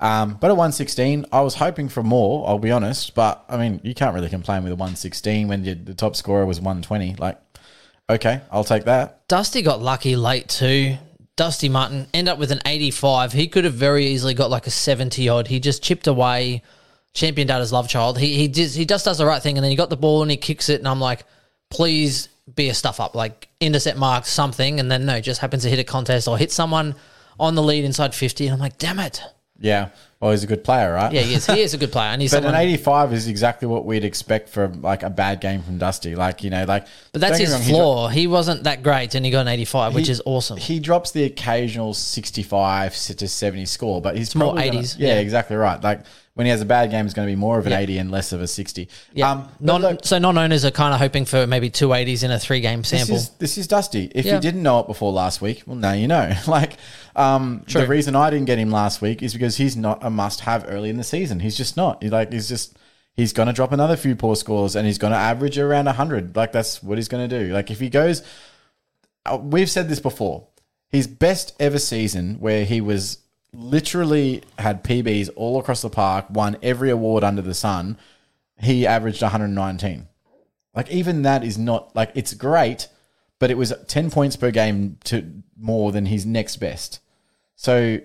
C: Um, but at 116, I was hoping for more, I'll be honest. But I mean, you can't really complain with a 116 when you, the top scorer was 120. Like, okay, I'll take that.
B: Dusty got lucky late too. Dusty Martin end up with an 85. He could have very easily got like a 70 odd. He just chipped away. Champion Data's love child. He he just he just does the right thing, and then he got the ball and he kicks it, and I'm like, please be a stuff up, like intercept mark something, and then no, just happens to hit a contest or hit someone on the lead inside 50, and I'm like, damn it.
C: Yeah. Well, he's a good player, right?
B: Yeah, he is. He is a good player, and he's
C: But
B: someone.
C: an 85 is exactly what we'd expect from like a bad game from Dusty. Like, you know, like.
B: but that's
C: don't get
B: his
C: me wrong, he dro-
B: flaw. He wasn't that great, and he got an 85, which
C: he-
B: is awesome.
C: He drops the occasional 65 to 70 score, but he's
B: more
C: probably gonna-
B: 80s,
C: yeah,
B: yeah.
C: exactly right. Like when he has a bad game, it's going to be more of an
B: Yeah.
C: 80 and less of a 60.
B: yeah.
C: Um, but
B: non,
C: look,
B: so non-owners are kind of hoping for maybe two 80s in a three-game
C: this
B: sample.
C: is this is Dusty. If
B: Yeah.
C: you didn't know it before last week, well, now you know. like, um, the reason I didn't get him last week is because he's not a must-have early in the season. He's just not. He's like he's just he's going to drop another few poor scores and he's going to average around hundred. Like that's what he's going to do. Like if he goes, uh, we've said this before. his best ever season where he was literally had PBs all across the park, won every award under the sun. He averaged 119. Like even that is not like it's great, but it was 10 points per game to more than his next best. So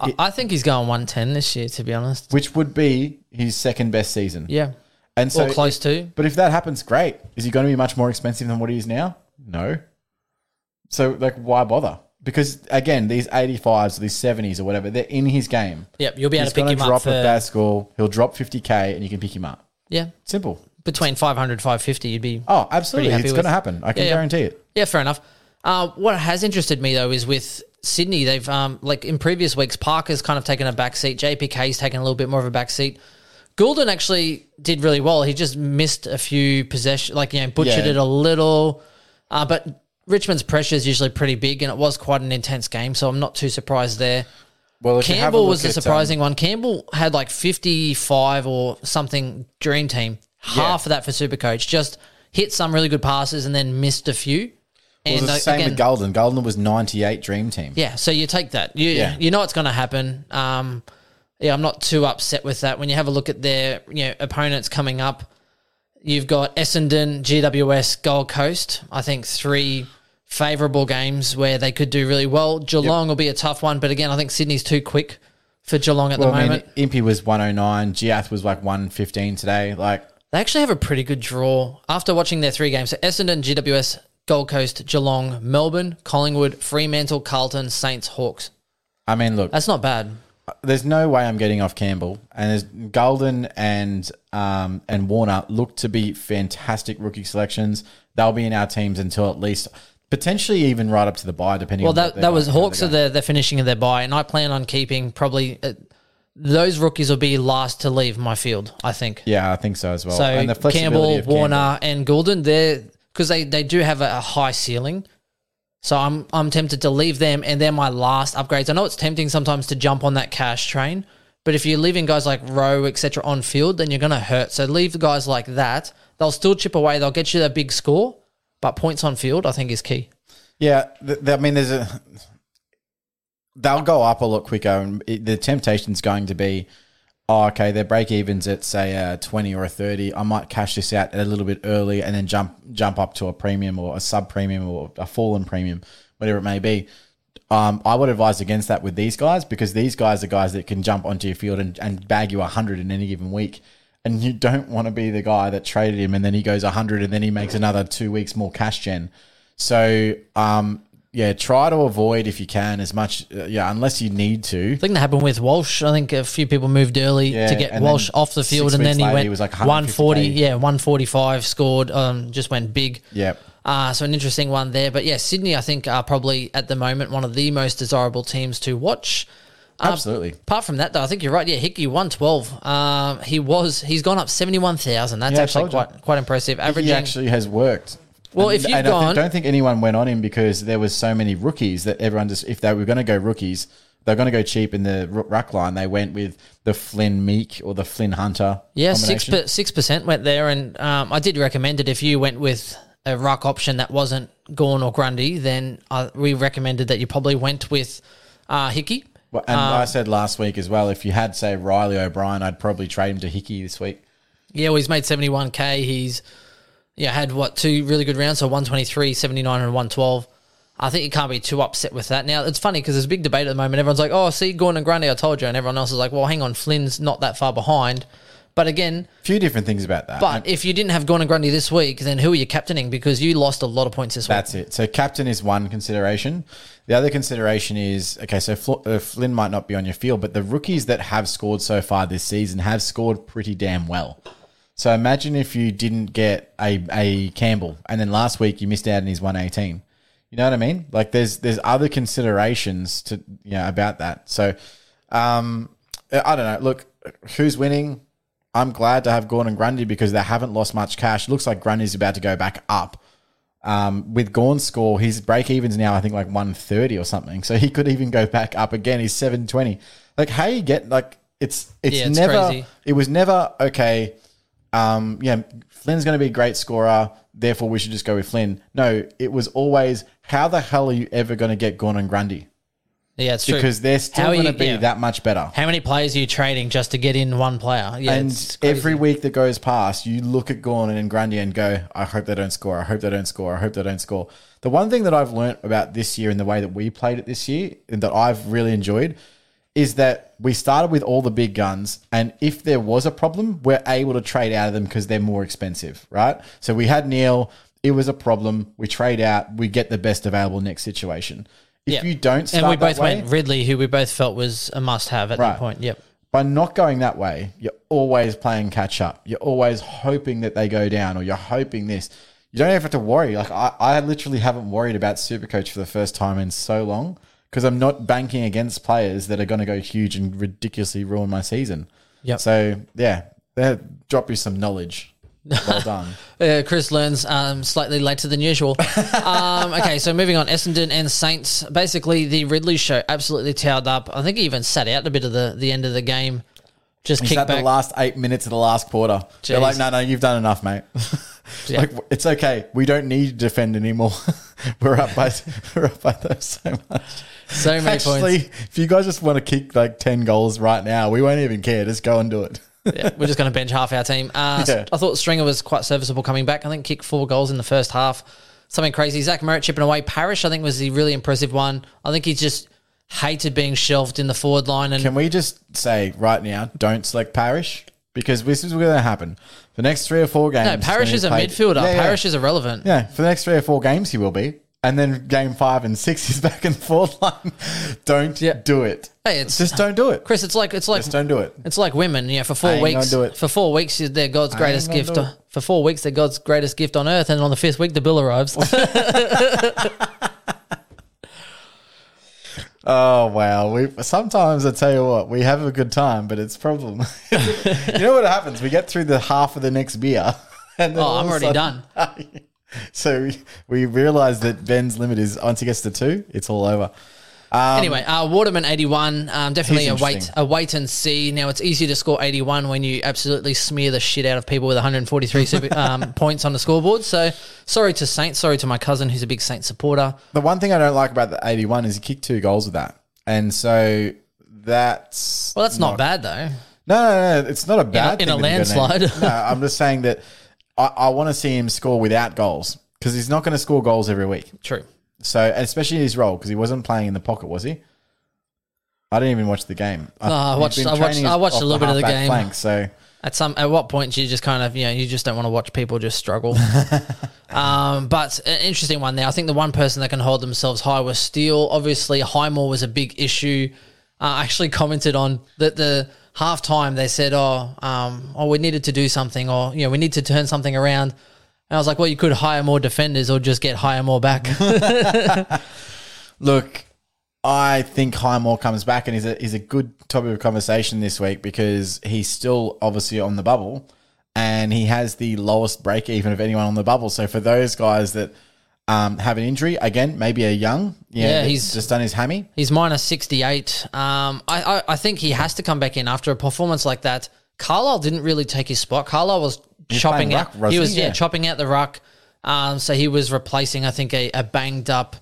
B: I, I think he's going 110 this year, to be honest.
C: which would be his second best season.
B: Yeah.
C: And so
B: or close to.
C: But if that happens, great. Is he going to be much more expensive than what he is now? No. So like why bother? Because again, these 85s or these 70s or whatever, they're in his game.
B: Yep, you'll be able
C: He's
B: to pick
C: going
B: him
C: to
B: up
C: drop
B: for
C: a bad score. He'll drop 50k and you can pick him up.
B: yeah
C: Simple.
B: between 500 550 you'd be
C: Oh, absolutely.
B: Happy
C: It's going to happen. I can
B: Yeah, yeah.
C: guarantee it.
B: Yeah, fair enough. Uh, what has interested me though is with Sydney, they've um, like in previous weeks, Parker's kind of taken a back seat. JPK's taken a little bit more of a back seat. Gulden actually did really well. He just missed a few possession, like you know, butchered
C: Yeah.
B: it a little. Uh, but Richmond's pressure is usually pretty big, and it was quite an intense game. So I'm not too surprised there.
C: Well, if you a
B: Campbell was the
C: at, um,
B: surprising one. Campbell had like 55 or something dream team. Half of that for Supercoach. Just hit some really good passes and then missed a few.
C: It was the same
B: again,
C: with Gulden. Gulden was 98 Dream Team.
B: yeah, so you take that. You
C: Yeah.
B: you know it's going to happen. Um, yeah, I'm not too upset with that. When you have a look at their you know opponents coming up, you've got Essendon, GWS, Gold Coast. I think three favourable games where they could do really well. Geelong will be a tough one, but again, I think Sydney's too quick for Geelong at
C: Well,
B: the
C: I mean,
B: moment.
C: Impey was 109. Giath was like 115 today. Like,
B: They actually have a pretty good draw after watching their three games. So Essendon, GWS, Gold Coast, Geelong, Melbourne, Collingwood, Fremantle, Carlton, Saints, Hawks.
C: I mean, look,
B: That's not bad.
C: there's no way I'm getting off Campbell. And there's Gulden and um, and Warner look to be fantastic rookie selections. They'll be in our teams until at least potentially even right up to the bye, depending.
B: Well,
C: on
B: that that was
C: going- how
B: Hawks
C: they're
B: are the, the finishing of their buy, and I plan on keeping probably uh, those rookies will be last to leave my field. I think.
C: Yeah, I think so as well.
B: So
C: and the flexibility
B: Campbell,
C: of Campbell.
B: Warner, and Gulden, they're because they, they do have a, a high ceiling. So I'm I'm tempted to leave them, and they're my last upgrades. I know it's tempting sometimes to jump on that cash train, but if you're leaving guys like Rowe, etc., on field, then you're going to hurt. So leave the guys like that. They'll still chip away. They'll get you that big score, but points on field, I think, is key.
C: Yeah, th- I mean, there's a. They'll go up a lot quicker, and the temptation's going to be, oh, okay, their break evens at say a twenty or a thirty. I might cash this out a little bit early, and then jump jump up to a premium or a sub premium or a fallen premium, whatever it may be. Um, I would advise against that with these guys because these guys are guys that can jump onto your field and, and bag you hundred in any given week. And you don't want to be the guy that traded him and then he goes 100 and then he makes another two weeks more cash gen. So, um, yeah, try to avoid if you can as much, uh, yeah, unless you need to.
B: I think that happened with Walsh. I think a few people moved early
C: Yeah,
B: to get Walsh off the field, and then he
C: later,
B: went
C: he was like
B: 140. Yeah, 145 scored. Um, just went big.
C: Yep.
B: Uh, so an interesting one there. But yeah, Sydney, I think, are probably at the moment one of the most desirable teams to watch. Uh,
C: Absolutely.
B: Apart from that, though, I think you're right. Yeah, Hickey one twelve. Um, he was he's gone up seventy one thousand. That's
C: Yeah,
B: actually
C: told you.
B: quite quite impressive. Averaging
C: He actually has worked.
B: Well,
C: And-
B: if you've
C: I
B: gone-
C: think, don't think anyone went on him because there was so many rookies that everyone just if they were going to go rookies, they're going to go cheap in the ruck line. They went with the Flynn Meek or the Flynn Hunter.
B: Yeah, six percent went there, and um, I did recommend it. If you went with a ruck option that wasn't Gawn or Grundy, then uh, we recommended that you probably went with uh, Hickey.
C: Well, and I said last week as well, if you had say Reilly O'Brien, I'd probably trade him to Hickey this week.
B: Yeah, well, he's made seventy one k. He's yeah had what two really good rounds, so 123, 79 and one twelve. I think you can't be too upset with that. Now it's funny because there's a big debate at the moment. Everyone's like, "Oh, see, Gawn and Grundy, I told you," and everyone else is like, "Well, hang on, Flynn's not that far behind." But again,
C: A few different things about that.
B: but if you didn't have Gawn and Grundy this week, then who are you captaining? Because you lost a lot of points this week.
C: That's it. So captain is one consideration. The other consideration is okay. So Fl- uh, Flynn might not be on your field, but the rookies that have scored so far this season have scored pretty damn well. So imagine if you didn't get a, a Campbell, and then last week you missed out on his one eighteen. You know what I mean? Like there's there's other considerations to you know about that. So um, I don't know. Look, who's winning? I'm glad to have Gawn and Grundy because they haven't lost much cash. It Looks like Grundy's about to go back up. Um, with Gawn's score, his break even's now I think like 130 or something. So he could even go back up again. He's 720. Like how you get like it's it's
B: Yeah, it's
C: never
B: crazy.
C: it was never okay. Um, yeah, Flynn's going to be a great scorer, therefore we should just go with Flynn. No, it was always how the hell are you ever going to get Gordon Grundy?
B: Yeah, it's true.
C: Because they're still going to be
B: yeah.
C: that much better.
B: How many players are you trading just to get in one player? Yeah,
C: and every week that goes past, you look at Gawn and Grundy and go, I hope they don't score. I hope they don't score. I hope they don't score. The one thing that I've learnt about this year and the way that we played it this year and that I've really enjoyed is that we started with all the big guns. And if there was a problem, we're able to trade out of them because they're more expensive, right? So we had Neale. It was a problem. We trade out. We get the best available next situation. If
B: Yeah.
C: you don't start
B: and we both
C: way,
B: went Ridley, who we both felt was a must-have at
C: Right.
B: that point. Yep.
C: by not going that way, you're always playing catch up. You're always hoping that they go down, or you're hoping this. You don't even have to worry. Like I, I literally haven't worried about Supercoach for the first time in so long because I'm not banking against players that are going to go huge and ridiculously ruin my season.
B: Yeah.
C: So yeah, that drop you some knowledge. Well done.
B: Uh, Chris learns um, slightly later than usual. um, okay, so moving on, Essendon and Saints. Basically, the Ridley show absolutely towered up. I think he even sat out a bit of the, the end of the game. Just
C: He's
B: kicked
C: at the last eight minutes of the last quarter. They're like, no, no, you've done enough, mate.
B: Yeah.
C: Like it's okay. We don't need to defend anymore. we're up by we're up by those so much.
B: So many
C: Actually,
B: points.
C: if you guys just want to kick like ten goals right now, we won't even care. Just go and do it.
B: Yeah, we're just going to bench half our team. Uh,
C: Yeah.
B: I thought Stringer was quite serviceable coming back. I think kicked four goals in the first half. Something crazy. Zach Merrett chipping away. Parish, I think, was the really impressive one. I think he just hated being shelved in the forward line. And
C: Can we just say right now, don't select Parish because this is what's going to happen. For The next three or four games.
B: no,
C: Parish
B: is a midfielder.
C: Yeah, yeah.
B: Parish is irrelevant.
C: Yeah, for the next three or four games, he will be. And then game five and six, is back in the fourth line. don't
B: Yeah.
C: do it.
B: Hey, it's-
C: just don't do it.
B: Chris, it's like it's like
C: Just don't do it.
B: It's like women, you know, for four
C: I
B: weeks.
C: do it.
B: For four weeks, they're God's
C: I
B: greatest gift. For four weeks, they're God's greatest gift on earth, and on the fifth week, the bill arrives.
C: Oh wow! We sometimes I tell you what, we have a good time, but it's a problem. you know what happens? We get through the half of the next beer, and then
B: Oh, I'm already
C: sudden- so we, we realize that Ben's limit is once he gets to two, it's all over. Um,
B: anyway, uh, Waterman eighty one, um, definitely a wait, a wait and see. Now it's easy to score eighty one when you absolutely smear the shit out of people with one hundred forty three um, points on the scoreboard. So sorry to Saints, sorry to my cousin who's a big Saints supporter.
C: the one thing I don't like about the eighty-one is he kicked two goals with that, and so that's
B: Well, that's not, bad though.
C: No, no, no, it's not a bad
B: in a
C: that he
B: landslide.
C: No, I'm just saying that I, I want to see him score without goals because he's not going to score goals every week.
B: True.
C: So, especially his role, because he wasn't playing in the pocket, was he? I didn't even watch the game.
B: No, I
C: he's
B: watched- I watched- I watched a little bit of the game.
C: Flank, so
B: At some, at what point do you just kind of, you know, you just don't want to watch people just struggle. um, but an interesting one there. I think the one person that can hold themselves high was Steele. Obviously, Highmore was a big issue. Uh, I actually commented on that the half time they said, "Oh, um, oh, we needed to do something, or you know, we need to turn something around." And I was like, "Well, you could hire more defenders, or just get hire more back."
C: look, I think Highmore comes back and is a is a good topic of conversation this week because he's still obviously on the bubble and he has the lowest break even of anyone on the bubble. So for those guys that um, have an injury, again, maybe a young, yeah,
B: Yeah, he's-
C: just done his hammy.
B: He's minus 68. Um, I, I, I think he has to come back in after a performance like that. Carlisle didn't really take his spot. Carlisle was chopping out.
C: ruck,
B: he was yeah.
C: Yeah.
B: chopping out the ruck. Um, so he was replacing, I think, a, a banged up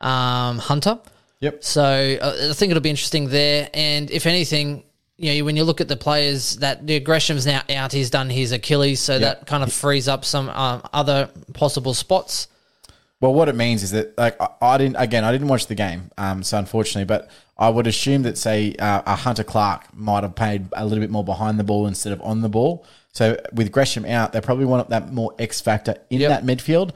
B: um, Hunter.
C: Yep.
B: So uh, I think it'll be interesting there. And if anything, you know, when you look at the players that the Gresham's now out, he's done his Achilles, so that kind of frees up some um, other possible spots.
C: Well, what it means is that like I, I didn't again I didn't watch the game, um, so unfortunately, but I would assume that say uh, a Hunter Clark might have played a little bit more behind the ball instead of on the ball. So with Gresham out, they probably want that more X factor in
B: Yep.
C: that midfield.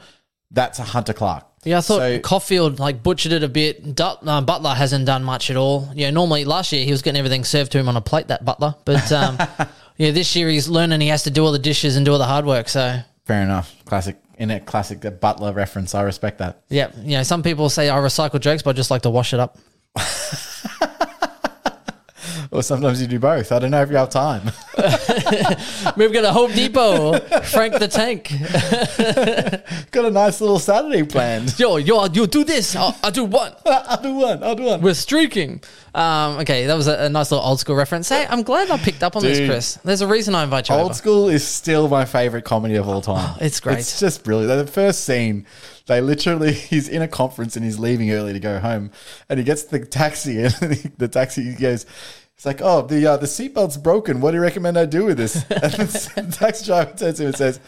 C: That's a Hunter Clark.
B: Yeah, I thought
C: So-
B: Caulfield like butchered it a bit. Dut, uh, Butler hasn't done much at all. Yeah, normally last year he was getting everything served to him on a plate. That Butler, but um, yeah, this year he's learning he has to do all the dishes and do all the hard work. So
C: Fair enough. Classic in a classic uh, Butler reference. I respect that.
B: yeah, you know, some people say I recycle jokes, but I just like to wash it up.
C: or sometimes you do both. I don't know if you have time.
B: We've got a Home Depot, Frank the Tank.
C: Got a nice little Saturday planned.
B: Yo, yo, you do this. I'll, I'll do one.
C: I'll do one. I'll do one.
B: We're streaking. Um, okay, that was a, a nice little old school reference. Hey, I'm glad I picked up on this, Chris. There's a reason I invite you
C: Old
B: over.
C: School is still my favorite comedy of all time.
B: it's great.
C: It's just brilliant. The first scene, they literally he's in a conference and he's leaving early to go home, and he gets the taxi and the taxi he goes. It's like, oh, the uh, the seatbelt's broken. What do you recommend I do with this? And the taxi driver turns to him and says,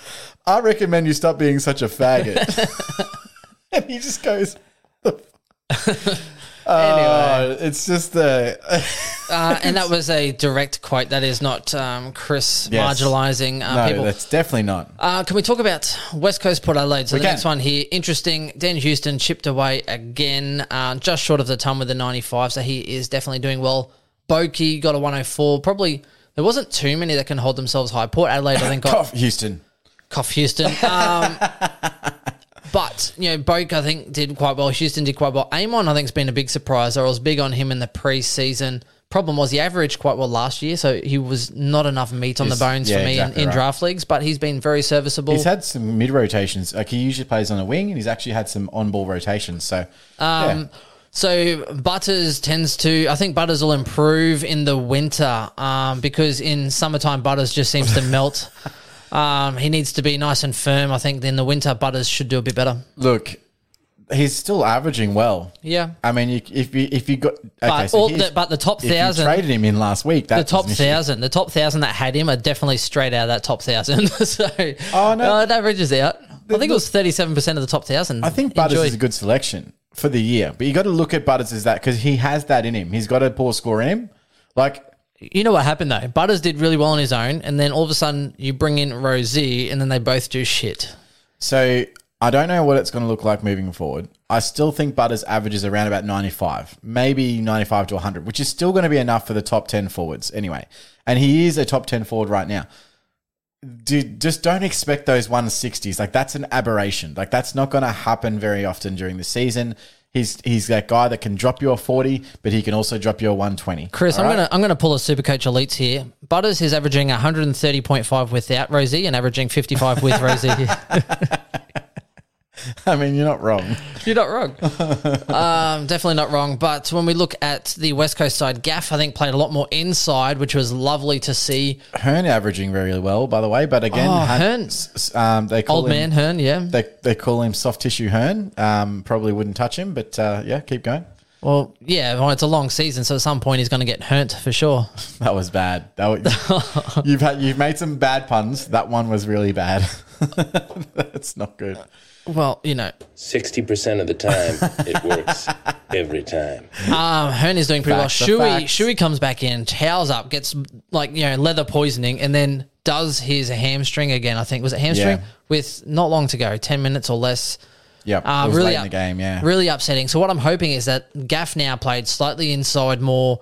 C: "I recommend you stop being such a faggot." and he just goes, "Oh, it's just the
B: Uh, and that was a direct quote. That is not um, Chris
C: Yes.
B: marginalising uh,
C: no,
B: people.
C: that's definitely not."
B: Uh, can we talk about West Coast Port Adelaide? So
C: We
B: the
C: can.
B: next one here, interesting. Dan Houston chipped away again, uh, just short of the ton with the 95. So he is definitely doing well. Boki got a 104. Probably there wasn't too many that can hold themselves high. Port Adelaide, I think, got
C: Cough, Houston.
B: Cough Houston. Um, but, you know, Boak I think, did quite well. Houston did quite well. Amon, I think, has been a big surprise. I was big on him in the preseason. Problem was he averaged quite well last year, so he was not enough meat on the bones
C: yeah,
B: for me
C: exactly
B: in, in
C: right.
B: draft leagues, but he's been very serviceable.
C: He's had some mid rotations. Like he usually plays on a wing, and he's actually had some on ball rotations. So,
B: Um, So Butters tends to. I think Butters will improve in the winter um, because in summertime Butters just seems to melt. Um, he needs to be nice and firm. I think in the winter Butters should do a bit better.
C: look, he's still averaging well.
B: Yeah.
C: I mean, you, if you if you got okay,
B: But,
C: so
B: all the, but the top thousand,
C: traded him in last week,
B: the top thousand, the top thousand that had him are definitely straight out of that top thousand. so
C: Oh, no.
B: uh, it averages out. I think it was thirty-seven percent of the top thousand.
C: I think Butters
B: Enjoy.
C: is a good selection for the year, but you got to look at Butters as that because he has that in him. He's got a poor score in him. Like
B: You know what happened though? Butters did really well on his own, and then all of a sudden you bring in Rosie, and then they both do shit.
C: So I don't know what it's going to look like moving forward. I still think Butters averages around about 95, maybe 95 to 100, which is still going to be enough for the top 10 forwards anyway. And he is a top 10 forward right now. Dude, just don't expect those 160s. Like that's an aberration. Like that's not going to happen very often during the season. He's he's that guy that can drop you a 40, but he can also drop you a 120.
B: Chris,
C: All
B: I'm
C: right?
B: gonna I'm gonna pull a Supercoach Elites here. Butters is averaging 130.5 without Rosie and averaging 55 with Rosie.
C: I mean, you're not wrong.
B: You're not wrong. um, definitely not wrong. But when we look at the West Coast side, Gaff I think played a lot more inside, which was lovely to see.
C: Hurn averaging very well, by the way, but again,
B: Oh,
C: Hurn. um, they call
B: Old
C: him,
B: man Hurn, yeah.
C: They, they call him soft tissue Hurn. Um, probably wouldn't touch him, but uh, yeah, keep going.
B: Well, yeah. Well, it's a long season, so at some point he's going to get hurt for sure.
C: That was bad. That was, you've had you've made some bad puns. That one was really bad. That's not good.
B: Well, you know,
E: 60% of the time, it works every time.
B: Um, Hurn is doing pretty
C: Facts are
B: well. Shuey,
C: facts.
B: Shuey comes back in, towels up, gets like you know leather poisoning, and then does his hamstring again. I think was it hamstring
C: Yeah.
B: with not long to go, ten minutes or less.
C: Yep,
B: Uh,
C: it was
B: really
C: late in
B: up-
C: the game. Yeah,
B: Really upsetting. So what I'm hoping is that Gaff now played slightly inside more,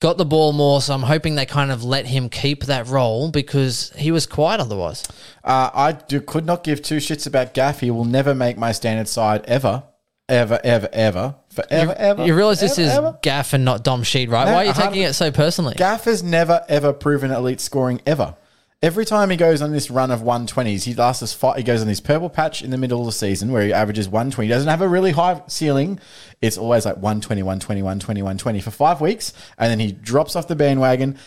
B: got the ball more. So I'm hoping they kind of let him keep that role because he was quiet otherwise.
C: uh, I do, could not give two shits about Gaff. He will never make my standard side ever, ever, ever, ever, forever, ever.
B: You realize this is
C: ever.
B: Gaff and not Dom Sheed, right?
C: No,
B: Why are you taking it so personally?
C: Gaff has never ever proven elite scoring ever. Every time he goes on this run of 120s, he lasts us five, he goes on this purple patch in the middle of the season where he averages 120. He doesn't have a really high ceiling. It's always like 120, 120, 120, 120 for five weeks. And then he drops off the bandwagon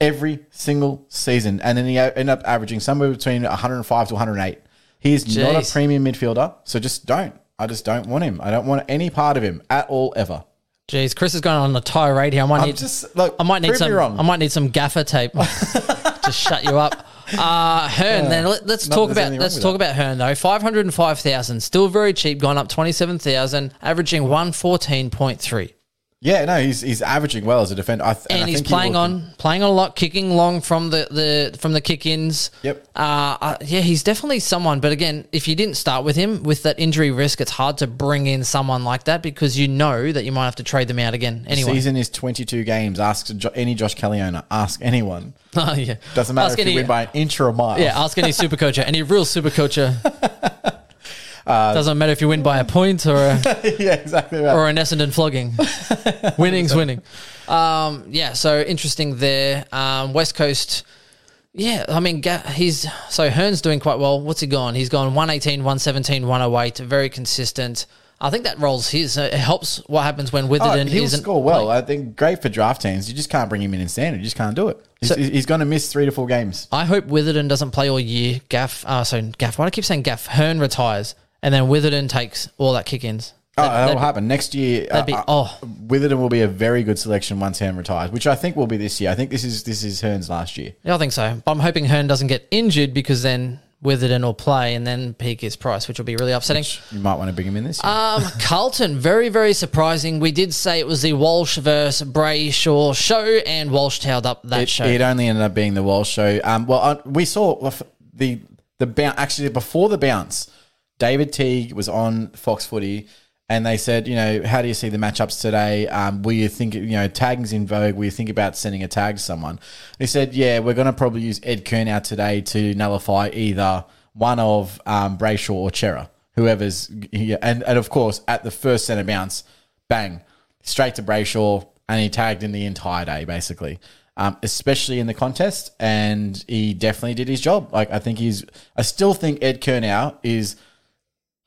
C: every single season. And then he end up averaging somewhere between 105 to 108. He is not a premium midfielder. So just don't. I just don't want him. I don't want any part of him at all ever.
B: Jeez, Chris is going on a tirade here. I might
C: I'm
B: need
C: just look.
B: I might need
C: prove me
B: some.
C: wrong.
B: I might need some gaffer tape to shut you up. Uh, Hurn. then let, us talk
C: there's
B: about
C: anything wrong
B: let's
C: with
B: talk about Hurn though. Five hundred and five thousand, still very cheap, gone up twenty seven thousand, averaging one fourteen point three,
C: Yeah, no, he's he's averaging well as a defender. I th-
B: and
C: I
B: he's
C: think he
B: playing
C: will-
B: on playing on a lot, kicking long from the the from the kick ins.
C: Yep.
B: Uh, uh, yeah, he's definitely someone. But again, if you didn't start with him with that injury risk, it's hard to bring in someone like that because you know that you might have to trade them out again anyway.
C: The Season is 22 games. Ask jo- any Josh Kelly owner. Ask anyone.
B: oh yeah,
C: Doesn't matter
B: Ask
C: if
B: any-
C: you win by an inch or a mile.
B: Yeah, ask any super coacher, any real super coacher.
C: Uh,
B: Doesn't matter if you win by a point or a,
C: yeah, exactly right.
B: or an Essendon flogging. Winning's winning. Um, yeah, so interesting there. Um, West Coast, yeah, I mean, he's so Hurn's doing quite well. What's he gone? He's gone 118, 117, 108, very consistent. I think that rolls his. It helps what happens when
C: Oh,
B: Witherden
C: he'll
B: isn't.
C: score well.
B: playing.
C: I think great for draft teams. You just can't bring him in in standard. You just can't do it. He's,
B: So-
C: he's going to miss three to four games.
B: I hope Witherden doesn't play all year. Gaff, uh, so Gaff, why do I keep saying Gaff? Hurn retires, and then Witherden takes all that kick ins.
C: Oh, that will happen next year.
B: that'd be-
C: uh,
B: oh.
C: Witherden will be a very good selection once Hurn retires, which I think will be this year. I think this is this is Hurn's last year.
B: Yeah, I think so. But I'm hoping Hurn doesn't get injured because then Witherden will play and then peak his price, which will be really upsetting.
C: You might want to bring him in this year.
B: Um, Carlton, very, very surprising. We did say it was the Walsh versus Brayshaw show, and Walsh tailed up that
C: it,
B: show.
C: it only ended up being the Walsh show. Um, well, uh, we saw the the bounce actually before the bounce. David Teague was on Fox Footy, and they said, you know, how do you see the matchups today? Um, will you think, you know, tagging's in vogue? Will you think about sending a tag to someone? He said, yeah, we're going to probably use Ed Curnow today to nullify either one of um, Brayshaw or Cerra, whoever's here. And, and of course, at the first centre bounce, bang, straight to Brayshaw, and he tagged in the entire day, basically. Um, especially in the contest, and he definitely did his job. Like I think he's, I still think Ed Curnow is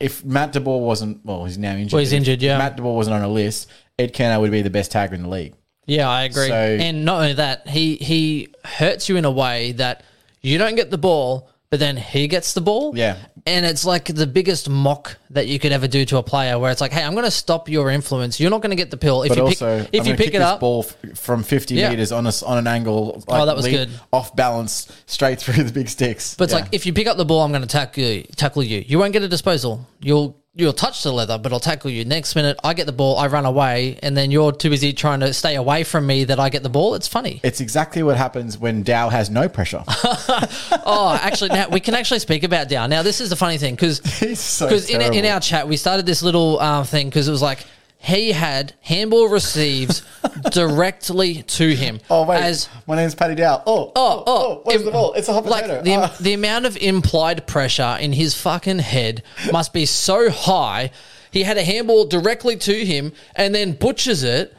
C: if Matt DeBoer wasn't, well, he's now injured.
B: Well, he's
C: but if
B: injured, yeah.
C: Matt DeBoer wasn't on a list, Ed Curnow would be the best tagger in the league.
B: yeah, I agree.
C: So-
B: and not only that, he he hurts you in a way that you don't get the ball, but then he gets the ball.
C: Yeah.
B: And it's like the biggest mock that you could ever do to a player, where it's like, "Hey, I'm going to stop your influence. You're not going to get the pill if
C: But
B: you
C: also,
B: pick if
C: I'm
B: you pick it up."
C: ball f- from 50
B: Yeah.
C: meters on a, on an angle, like,
B: Oh, that was good.
C: off balance, straight through the big sticks.
B: But it's
C: Yeah.
B: like if you pick up the ball, I'm going to tackle you. Tackle you. You won't get a disposal. You'll you'll touch the leather, but I'll tackle you. Next minute, I get the ball, I run away, and then you're too busy trying to stay away from me that I get the ball. It's funny.
C: it's exactly what happens when Dow has no pressure.
B: oh, actually, now we can actually speak about Dow. Now, this is the funny thing because
C: so
B: in, in our chat we started this little uh, thing because it was like he had handball receives directly to him.
C: oh wait,
B: as
C: my name's Paddy Dow. Oh,
B: Oh, oh,
C: where's
B: im-
C: the ball? It's a hot
B: like
C: potato.
B: the,
C: Ah.
B: the amount of implied pressure in his fucking head must be so high. He had a handball directly to him and then butchers it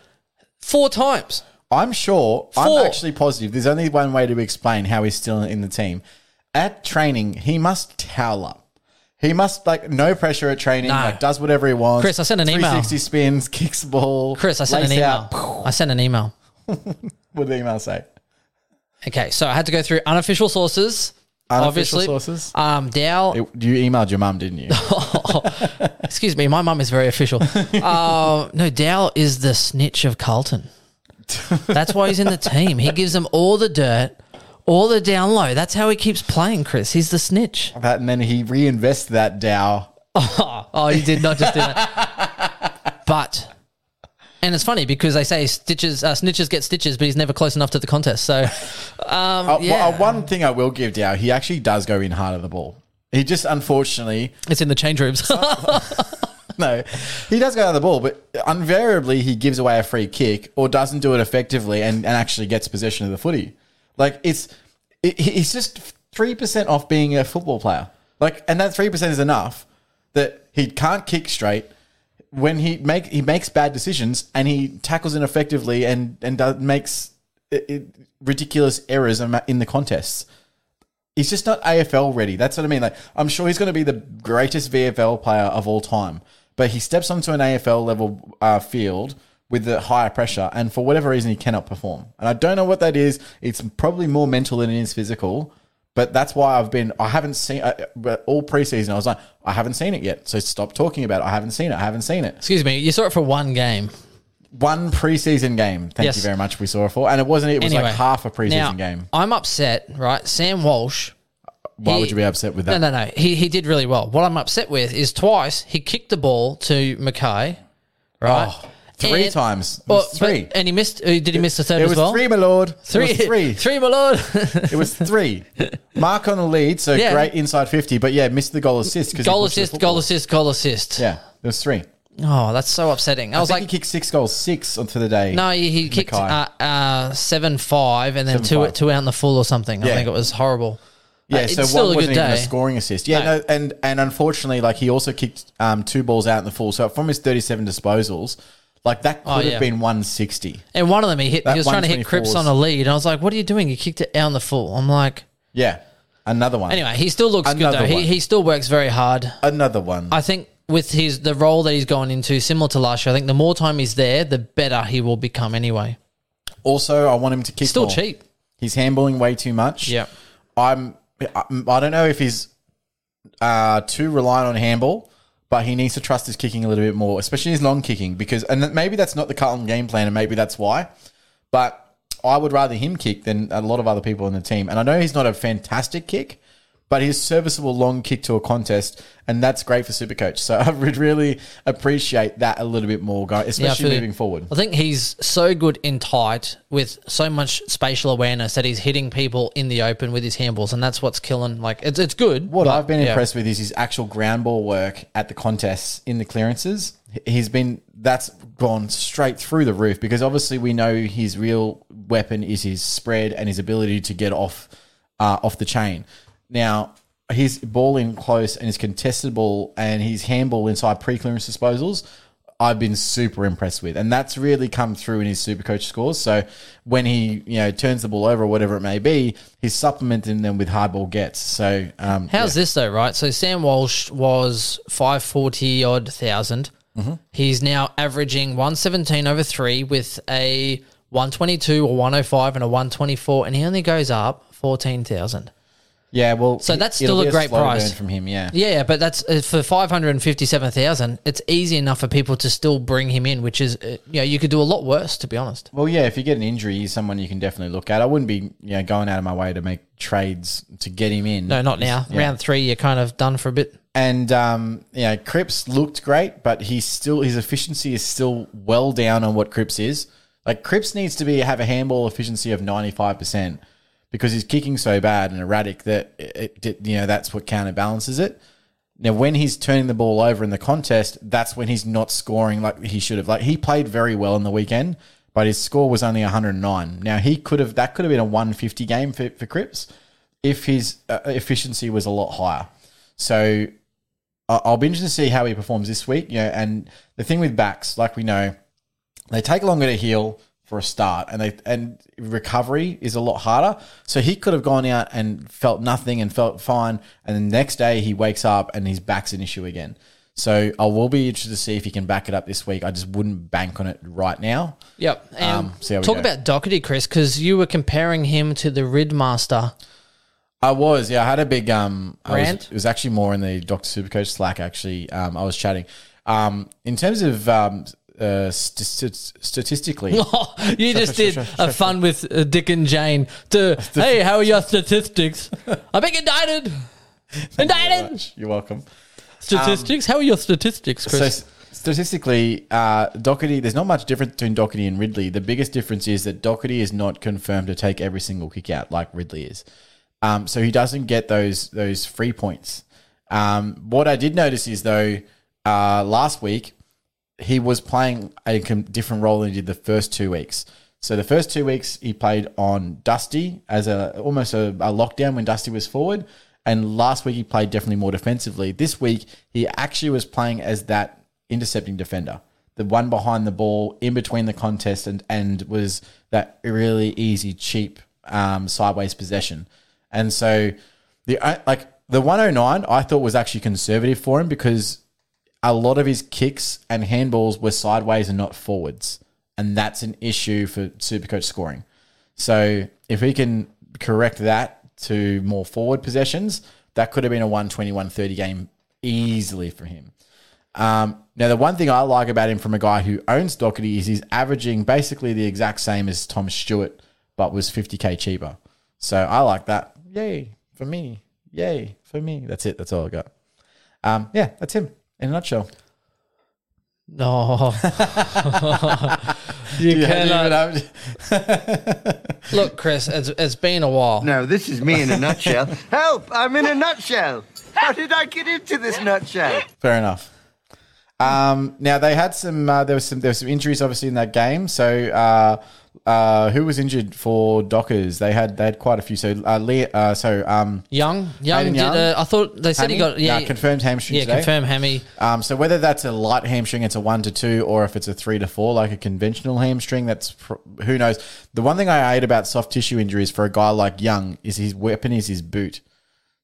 B: four times.
C: I'm sure.
B: Four.
C: I'm actually positive. There's only one way to explain how he's still in the team. At training, he must towel up. He must like no pressure at training.
B: No.
C: Like does whatever he wants.
B: Chris, I sent an email.
C: 360 spins, kicks the ball.
B: Chris, I sent an email.
C: out.
B: I sent an email.
C: What did the email say?
B: Okay, so I had to go through unofficial sources.
C: Unofficial
B: obviously.
C: sources?
B: Um, Dow.
C: It- you emailed your mum, didn't you?
B: excuse me, my mum is very official. uh, no, Dow is the snitch of Carlton. That's why he's in the team. He gives them all the dirt, all the down low. That's how he keeps playing, Chris. He's the snitch.
C: that, and then he reinvests that Dow.
B: Oh, oh, he did not just do that. But, and it's funny because they say stitches, uh, snitches get stitches, but he's never close enough to the contest. So, um,
C: Uh,
B: yeah,
C: well, uh, one thing I will give Dow, he actually does go in hard at the ball. He just unfortunately
B: it's in the change rooms.
C: No, he does go out of the ball, but invariably he gives away a free kick or doesn't do it effectively and, and actually gets possession of the footy. Like it's, it, he's just three percent off being a football player. Like, and that three percent is enough that he can't kick straight. When he make he makes bad decisions and he tackles ineffectively and and does, makes it, it, ridiculous errors in in the contests he's just not AFL ready. That's what I mean. Like, I'm sure he's going to be the greatest VFL player of all time, but he steps onto an AFL level uh, field with the higher pressure, and for whatever reason, he cannot perform. And I don't know what that is. It's probably more mental than it is physical. But that's why I've been. I haven't seen uh, all preseason. I was like, I haven't seen it yet. So stop talking about it. I haven't seen it. I haven't seen it.
B: Excuse me, you saw it for one game.
C: One preseason game. Thank
B: Yes.
C: you very much. We saw it for, and it wasn't. It was
B: Anyway,
C: like half a preseason
B: now,
C: game.
B: I'm upset, right? Sam Walsh.
C: Why
B: he-
C: would you be upset with that?
B: No, no, no. He he did really well. What I'm upset with is twice he kicked the ball to McKay, right?
C: Oh, Three
B: And-
C: times. It
B: Well,
C: three.
B: but- and he missed. uh, Did he miss the third
C: It
B: as
C: was
B: well?
C: three, my lord.
B: Three,
C: It three.
B: three, my lord.
C: It was three. Mark on the lead, so
B: Yeah.
C: great inside fifty. But yeah, missed the goal assist.
B: goal assist, goal assist, goal assist.
C: Yeah, there was three.
B: Oh, that's so upsetting. I
C: I
B: was
C: think
B: like,
C: he kicked six goals, six on for the day.
B: no, he, he kicked uh, uh, seven five and then two
C: 7-5.
B: two out in the full or something. I think it was horrible.
C: yeah,
B: Uh,
C: so
B: it's still a good
C: wasn't even
B: day.
C: a scoring assist. Yeah,
B: No.
C: no. and and unfortunately, like he also kicked um, two balls out in the full. So from his thirty-seven disposals, Like that could
B: Oh,
C: have been 160.
B: And one of them, he hit.
C: That
B: he was trying to hit
C: 124
B: Cripps
C: was-
B: on a lead, and I was like, "What are you doing? You kicked it out down the full." I'm like,
C: Yeah, another one.
B: anyway, he still looks
C: Another
B: good though.
C: one.
B: He, he still works very hard.
C: another one.
B: I think with his the role that he's gone into, similar to last year, I think the more time he's there, the better he will become. Anyway,
C: also, I want him to kick.
B: still
C: more.
B: cheap.
C: He's handballing way too much.
B: Yeah.
C: I'm. I'm- I don't know if he's uh, too reliant on handball, but he needs to trust his kicking a little bit more, especially his long kicking, because and maybe that's not the Carlton game plan, and maybe that's why. But I would rather him kick than a lot of other people in the team. And I know he's not a fantastic kick, but he's serviceable long kick to a contest, and that's great for Supercoach. So I would really appreciate that a little bit more, guys, especially
B: feel-
C: moving forward.
B: I think he's so good in tight with so much spatial awareness that he's hitting people in the open with his handballs, and that's what's killing. Like it's it's good.
C: What
B: but,
C: I've been
B: yeah.
C: impressed with is his actual ground ball work at the contests in the clearances. He's been that's gone straight through the roof because obviously we know his real weapon is his spread and his ability to get off uh, off the chain. Now his ball in close and his contested ball and his handball inside pre clearance disposals. I've been super impressed with, and that's really come through in his super coach scores. So when he you know turns the ball over or whatever it may be, he's supplementing them with hard ball gets. So um,
B: How's this though, right? So Sam Walsh was five forty odd 1000
C: Mm-hmm.
B: He's now averaging one seventeen over three with a one twenty two or one hundred five and a one twenty four, and he only goes up fourteen thousand.
C: Yeah, well,
B: So that's still
C: be
B: a great price.
C: from him. Yeah,
B: Yeah, but that's uh, for five hundred and fifty-seven thousand. It's easy enough for people to still bring him in, which is, uh, you know, you could do a lot worse, to be honest.
C: Well, yeah, if you get an injury, he's someone you can definitely look at. I wouldn't be, you know, going out of my way to make trades to get him in.
B: No, not now.
C: Yeah.
B: Round three, you're kind of done for a bit.
C: And um, you know, Cripps looked great, but he's still his efficiency is still well down on what Cripps is. Like Cripps needs to be have a handball efficiency of ninety five percent because he's kicking so bad and erratic that it, it you know that's what counterbalances it. Now, when he's turning the ball over in the contest, that's when he's not scoring like he should have. Like he played very well in the weekend, but his score was only 109. Now he could have that could have been a 150 game for, for Cripps if his uh, efficiency was a lot higher. So I- I'll be interested to see how he performs this week. Know, and the thing with backs, like we know, they take longer to heal for a start, and they and recovery is a lot harder. So he could have gone out and felt nothing and felt fine, and the next day he wakes up and his back's an issue again. So I will be interested to see if he can back it up this week. I just wouldn't bank on it right now.
B: Yep.
C: Um,
B: talk
C: go.
B: about Docherty, Chris, because you were comparing him to the Ridmaster.
C: I was, yeah. I had a big um I was-
B: Rant?
C: it was actually more in the Doctor Supercoach Slack. Actually, um, I was chatting. Um, in terms of um, uh, st- st- statistically,
B: you just did a fun with uh, Dick and Jane. To hey, how are your statistics? I been indicted. Indicted.
C: you're welcome.
B: Statistics? how are your statistics, Chris?
C: s- statistically, uh, Docherty, there's not much difference between Docherty and Ridley. The biggest difference is that Docherty is not confirmed to take every single kick out like Ridley is. Um, so he doesn't get those those free points. Um, what I did notice is though, uh, last week he was playing a different role than he did the first two weeks. So the first two weeks he played on Dusty as a almost a, a lockdown when Dusty was forward, and last week he played definitely more defensively. This week he actually was playing as that intercepting defender, the one behind the ball in between the contest, and and was that really easy, cheap um, sideways possession. And so the like the 109 I thought was actually conservative for him because a lot of his kicks and handballs were sideways and not forwards. And that's an issue for Supercoach scoring. So if he can correct that to more forward possessions, that could have been a 120, 130 game easily for him. Um, now, the one thing I like about him from a guy who owns Docherty is he's averaging basically the exact same as Tom Stewart, but was 50k cheaper. So I like that. Yay for me. Yay for me. That's it. That's all I got. Um, yeah, that's him in a nutshell.
B: No. you
C: Yeah,
B: cannot.
C: even-
B: Look, Chris, it's, it's been a while.
F: No, this is me in a nutshell. Help! I'm in a nutshell. How did I get into this nutshell?
C: Fair enough. Um, now they had some. Uh, there was some. There was some injuries, obviously, in that game. So, uh, uh, who was injured for Dockers? They had. They had quite a few. So, uh, uh so um,
B: Young, young, did.
C: Young?
B: Uh, I thought they said he got yeah
C: confirmed hamstring.
B: Yeah,
C: today.
B: confirmed hammy.
C: Um, so whether that's a light hamstring, it's a one to two, or if it's a three to four, like a conventional hamstring, that's pr- who knows. The one thing I hate about soft tissue injuries for a guy like Young is his weapon is his boot.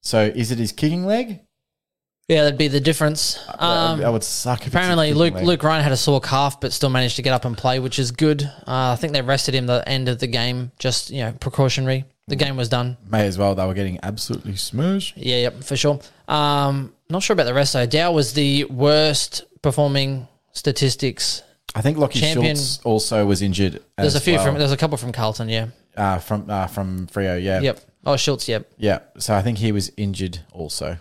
C: So is it his kicking leg?
B: Yeah, that'd be the difference. Um,
C: that would suck. If it's a
B: apparently,
C: kicking
B: Luke
C: leg.
B: Luke Ryan had a sore calf, but still managed to get up and play, which is good. Uh, I think they rested him the end of the game, just you know, precautionary. The game was done.
C: may as well. They were getting absolutely smushed.
B: Yeah, yep, for sure. Um, not sure about the rest though. Dow was the worst performing statistics.
C: I think Lockie
B: Champion.
C: Schultz also was injured.
B: There's
C: as
B: a few
C: well.
B: from there's a couple from Carlton. Yeah.
C: uh, from uh, from Freo. Yeah.
B: Yep. Oh, Schultz. Yep.
C: Yeah, so I think he was injured also.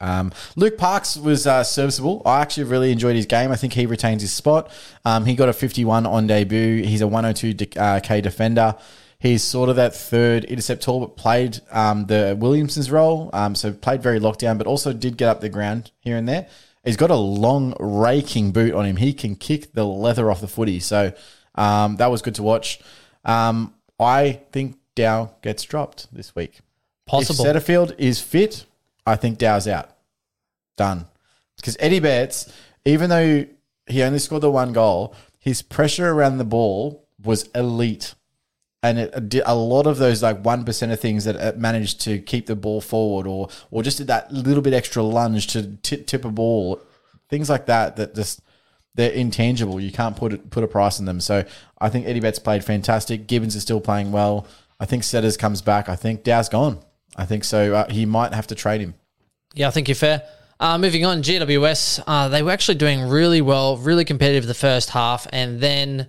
C: Um, Luke Parks was uh, serviceable. I actually really enjoyed his game. I think he retains his spot. Um, he got a 51 on debut. He's a 102 de- uh, K defender. He's sort of that third intercept tall, but played um, the Williamson's role. Um, so played very lockdown, but also did get up the ground here and there. He's got a long raking boot on him. He can kick the leather off the footy. So um, that was good to watch. Um, I think Dow gets dropped this week.
B: Possible.
C: If Setterfield is fit, I think Dow's out. Done. Because Eddie Betts, even though he only scored the one goal, his pressure around the ball was elite. And it did a lot of those like one percent of things that managed to keep the ball forward, or or just did that little bit extra lunge to tip a ball, things like that. That just they're intangible. You can't put it, put a price on them. So I think Eddie Betts played fantastic. Gibbons is still playing well. I think Setters comes back. I think Dow's gone. I think so. Uh, he might have to trade him.
B: Yeah, I think you're fair. Uh, moving on, GWS, uh, they were actually doing really well, really competitive the first half. And then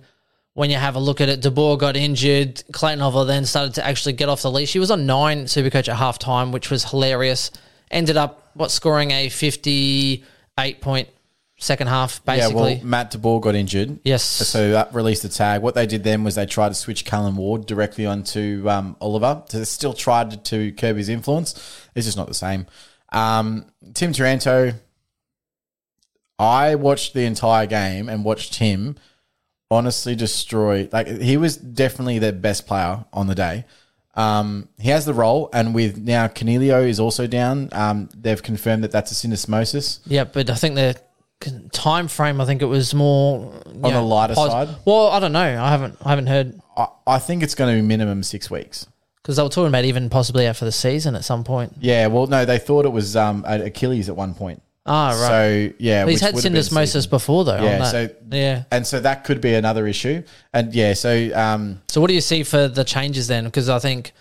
B: when you have a look at it, De Boer got injured. Clayton Oliver then started to actually get off the leash. He was on nine Supercoach at half time, which was hilarious. Ended up, what, scoring a 58 point second half, basically.
C: Yeah, well, Matt DeBoer got injured.
B: Yes.
C: So that released the tag. What they did then was they tried to switch Callan Ward directly onto um, Oliver. So they still tried to curb his influence. It's just not the same. Um, Tim Taranto, I watched the entire game and watched him honestly destroy. Like he was definitely their best player on the day. Um, he has the role, and with now Coniglio is also down. Um, they've confirmed that that's a syndesmosis.
B: Yeah, but I think the time frame, I think it was more on
C: the lighter side?
B: Well, I don't know. I haven't, I haven't heard
C: I, I think it's going to be minimum six weeks.
B: because they were talking about even possibly out for the season at some point.
C: Yeah, well, no, they thought it was um, Achilles at one point.
B: Ah, right.
C: So yeah,
B: But he's
C: which
B: had
C: would have been
B: syndesmosis before, though.
C: Yeah,
B: on
C: so
B: yeah.
C: and so that could be another issue. And yeah, so um,
B: So what do you see for the changes then? Because I think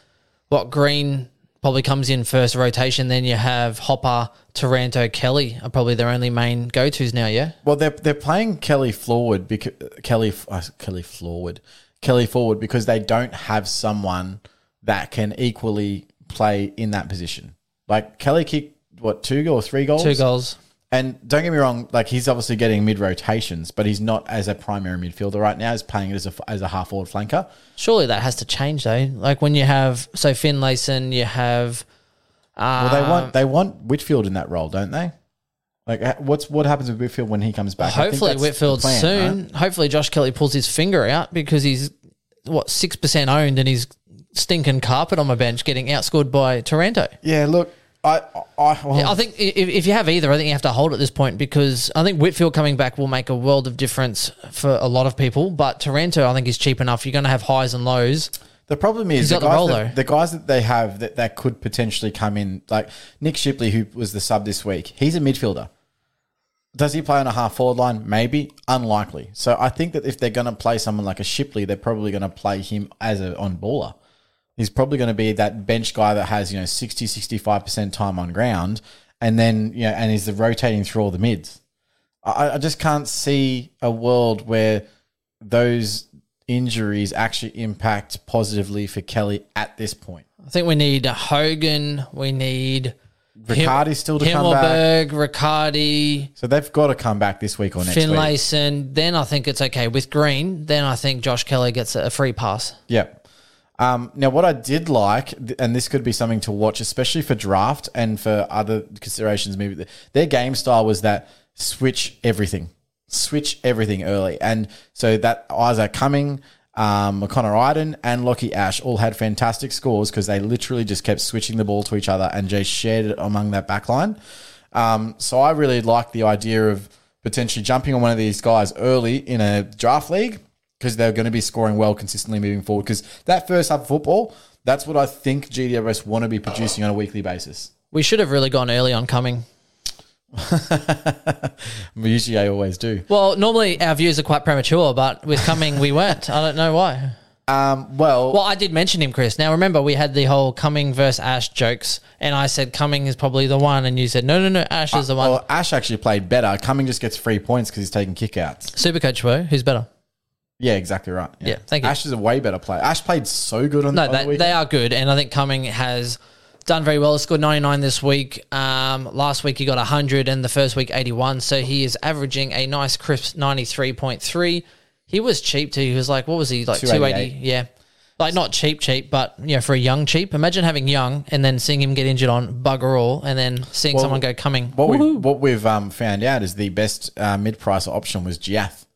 B: what Green probably comes in first rotation. Then you have Hopper, Taranto, Kelly are probably their only main go tos now. Yeah.
C: well, they're they're playing Kelly forward because Kelly uh, Kelly forward Kelly forward because they don't have someone that can equally play in that position. Like Kelly kicked what two or three goals?
B: Two goals.
C: And don't get me wrong, like he's obviously getting mid rotations, but he's not as a primary midfielder right now. He's playing it as a as a half forward flanker.
B: Surely that has to change though. Like when you have so Finlayson, you have
C: Well, they want uh, they want Whitfield in that role, don't they? Like, what's what happens with Whitfield when he comes back?
B: Hopefully Whitfield
C: plan,
B: soon.
C: right?
B: Hopefully Josh Kelly pulls his finger out because he's what six percent owned and he's stinking carpet on my bench, getting outscored by Taranto.
C: Yeah, look, I I, well,
B: Yeah, I think if, if you have either, I think you have to hold at this point because I think Whitfield coming back will make a world of difference for a lot of people. But Taranto, I think, is cheap enough. You're going to have highs and lows.
C: the problem is
B: He's
C: the guys,
B: role,
C: that, the guys that they have that, that could potentially come in, like Nick Shipley, who was the sub this week. He's a midfielder. Does he play on a half forward line? Maybe. Unlikely. So I think that if they're going to play someone like a Shipley, they're probably going to play him as a on baller. He's probably going to be that bench guy that has, you know, 60, 65% time on ground and then, you know, and is the rotating through all the mids. I, I just can't see a world where those injuries actually impact positively for Kelly at this point.
B: I think we need Hogan. We need
C: Riccardi's still to come back.
B: Himmelberg, Riccardi,
C: So they've got to come back this week or next week.
B: Finlayson. Then I think it's okay with Green. Then I think Josh Kelly gets a free pass.
C: Yeah. Um, now, what I did like, and this could be something to watch, especially for draft and for other considerations, maybe their game style was that switch everything. switch everything early. And so that Isaac Cumming, um, Connor Idun, and Lachie Ash all had fantastic scores because they literally just kept switching the ball to each other and just shared it among that back line. Um, so I really like the idea of potentially jumping on one of these guys early in a draft league because they're going to be scoring well consistently moving forward. Because that first half of football, that's what I think GWS want to be producing on a weekly basis.
B: We should have really gone early on Cumming.
C: Usually I always do.
B: Well, normally our views are quite premature, but with Cumming we weren't. I don't know why.
C: Um, well,
B: Well, I did mention him, Chris. Now remember, we had the whole Cumming versus Ash jokes, and I said Cumming is probably the one, and you said no, no, no, Ash is the one.
C: well, Ash actually played better. Cumming just gets free points because he's taking kickouts.
B: Super coach, Wo, who's better?
C: Yeah, exactly right.
B: Yeah, thank you.
C: Ash is a way better player. Ash played so good on,
B: No,
C: the
B: they,
C: weekend.
B: they are good, and I think Cumming has done very well. He scored 99 this week. Um, last week he got 100, and the first week 81. So he is averaging a nice crisp 93.3. He was cheap too. He was like, what was he like 280? Yeah. Like not cheap, cheap, but you know, for a young cheap. Imagine having young and then seeing him get injured on bugger all, and then seeing
C: Well,
B: someone go Cumming.
C: What we
B: Woohoo.
C: what we've um, found out is the best uh, mid price option was Jiath.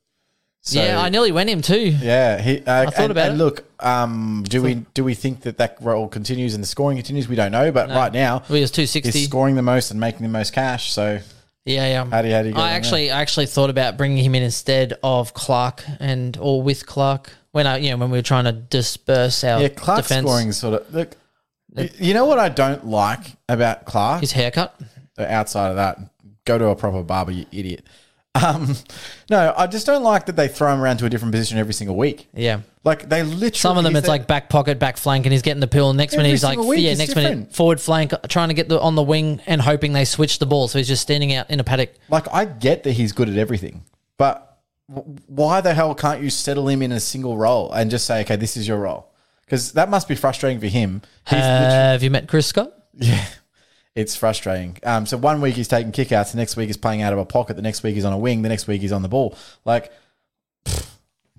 C: So,
B: yeah, I nearly went him too.
C: Yeah, he. Uh, I
B: thought
C: and,
B: about
C: and
B: it.
C: Look, um, do we do we think that that role continues and the scoring continues? We don't know, but right now
B: he was 260.
C: he's scoring the most and making the most cash. So
B: Yeah, yeah.
C: How do you- how do you
B: I actually, I actually thought about bringing him in instead of Clark and or with Clark when I, you know, when we were trying to disperse our
C: yeah, Clark's
B: defense.
C: scoring sort of look. You know what I don't like about Clark?
B: His haircut.
C: outside of that, go to a proper barber, you idiot. Um, no, I just don't like that they throw him around to a different position every single week.
B: Yeah.
C: Like they literally
B: Some of them, it's like back pocket, back flank, and he's getting the pill. Next minute, he's like,
C: single week
B: yeah,
C: is
B: next minute,
C: different.
B: forward flank, trying to get the on the wing and hoping they switch the ball. So he's just standing out in a paddock.
C: like I get that he's good at everything, but w- why the hell can't you settle him in a single role and just say, okay, this is your role? Because that must be frustrating for him. He's literally-
B: Have you met Chris Scott?
C: yeah, it's frustrating. Um, so one week he's taking kickouts, the next week he's playing out of a pocket, the next week he's on a wing, the next week he's on the ball. Like, pfft,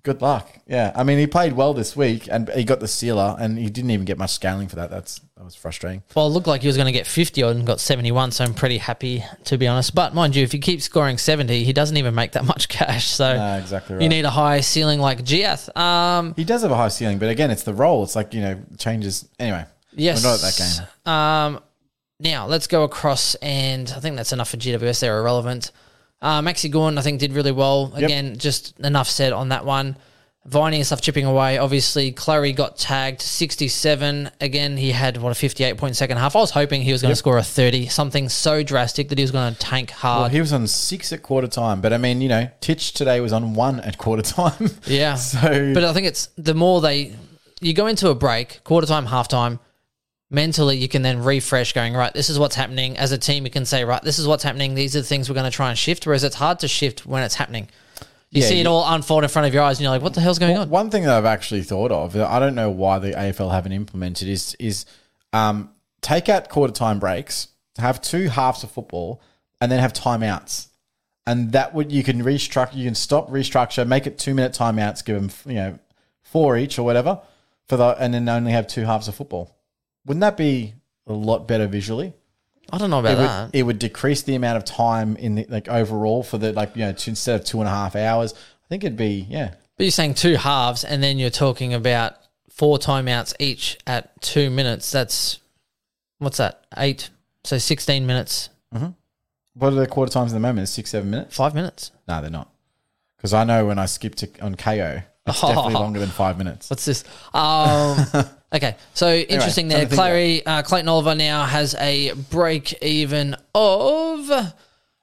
C: good luck. Yeah, I mean he played well this week and he got the sealer, and he didn't even get much scaling for that. That's that was frustrating.
B: Well, it looked like he was going to get 50 odd and got 71, so I'm pretty happy, to be honest. But mind you, if he keeps scoring 70, he doesn't even make that much cash. So
C: No, exactly right.
B: you need a high ceiling like Jiath. Um,
C: He does have a high ceiling, but again, it's the role. It's like you know changes. Anyway,
B: yes.
C: we're not at that game.
B: Um, now, let's go across, and I think that's enough for GWS. They're irrelevant. Uh, Maxi Gawn, I think, did really well. Again, just enough said on that one. Viney and stuff chipping away. Obviously, Clary got tagged 67. Again, he had, what, a 58 point second half. I was hoping he was going to score a 30, something so drastic that he was going to tank hard.
C: Well, he was on six at quarter time, but I mean, you know, Titch today was on one at quarter time.
B: Yeah.
C: So-
B: but I think it's the more they you go into a break, quarter time, half time, mentally you can then refresh going, right, this is what's happening. As a team, you can say, right, this is what's happening. These are the things we're going to try and shift. Whereas it's hard to shift when it's happening. You
C: Yeah,
B: see it all unfold in front of your eyes and you're like, what the hell's going on?
C: One thing that I've actually thought of, I don't know why the AFL haven't implemented, is is um, take out quarter time breaks, have two halves of football, and then have timeouts. And that would you can restructure, you can stop, restructure, make it two minute timeouts, give them you know four each or whatever for the, and then only have two halves of football. Wouldn't that be a lot better visually?
B: I don't know about
C: it would,
B: that.
C: it would decrease the amount of time in the like overall for the like you know to, instead of two and a half hours. I think it'd be yeah.
B: but you're saying two halves and then you're talking about four timeouts each at two minutes. That's, what's that? Eight. So 16 minutes,
C: What are the quarter times at the moment? Six seven minutes?
B: five minutes.
C: No, they're not. Because I know when I skip to on Kayo, it's definitely longer than five minutes.
B: What's this? Um, okay, so interesting there.
C: to think
B: Clary, uh, Clayton Oliver now has a break even of,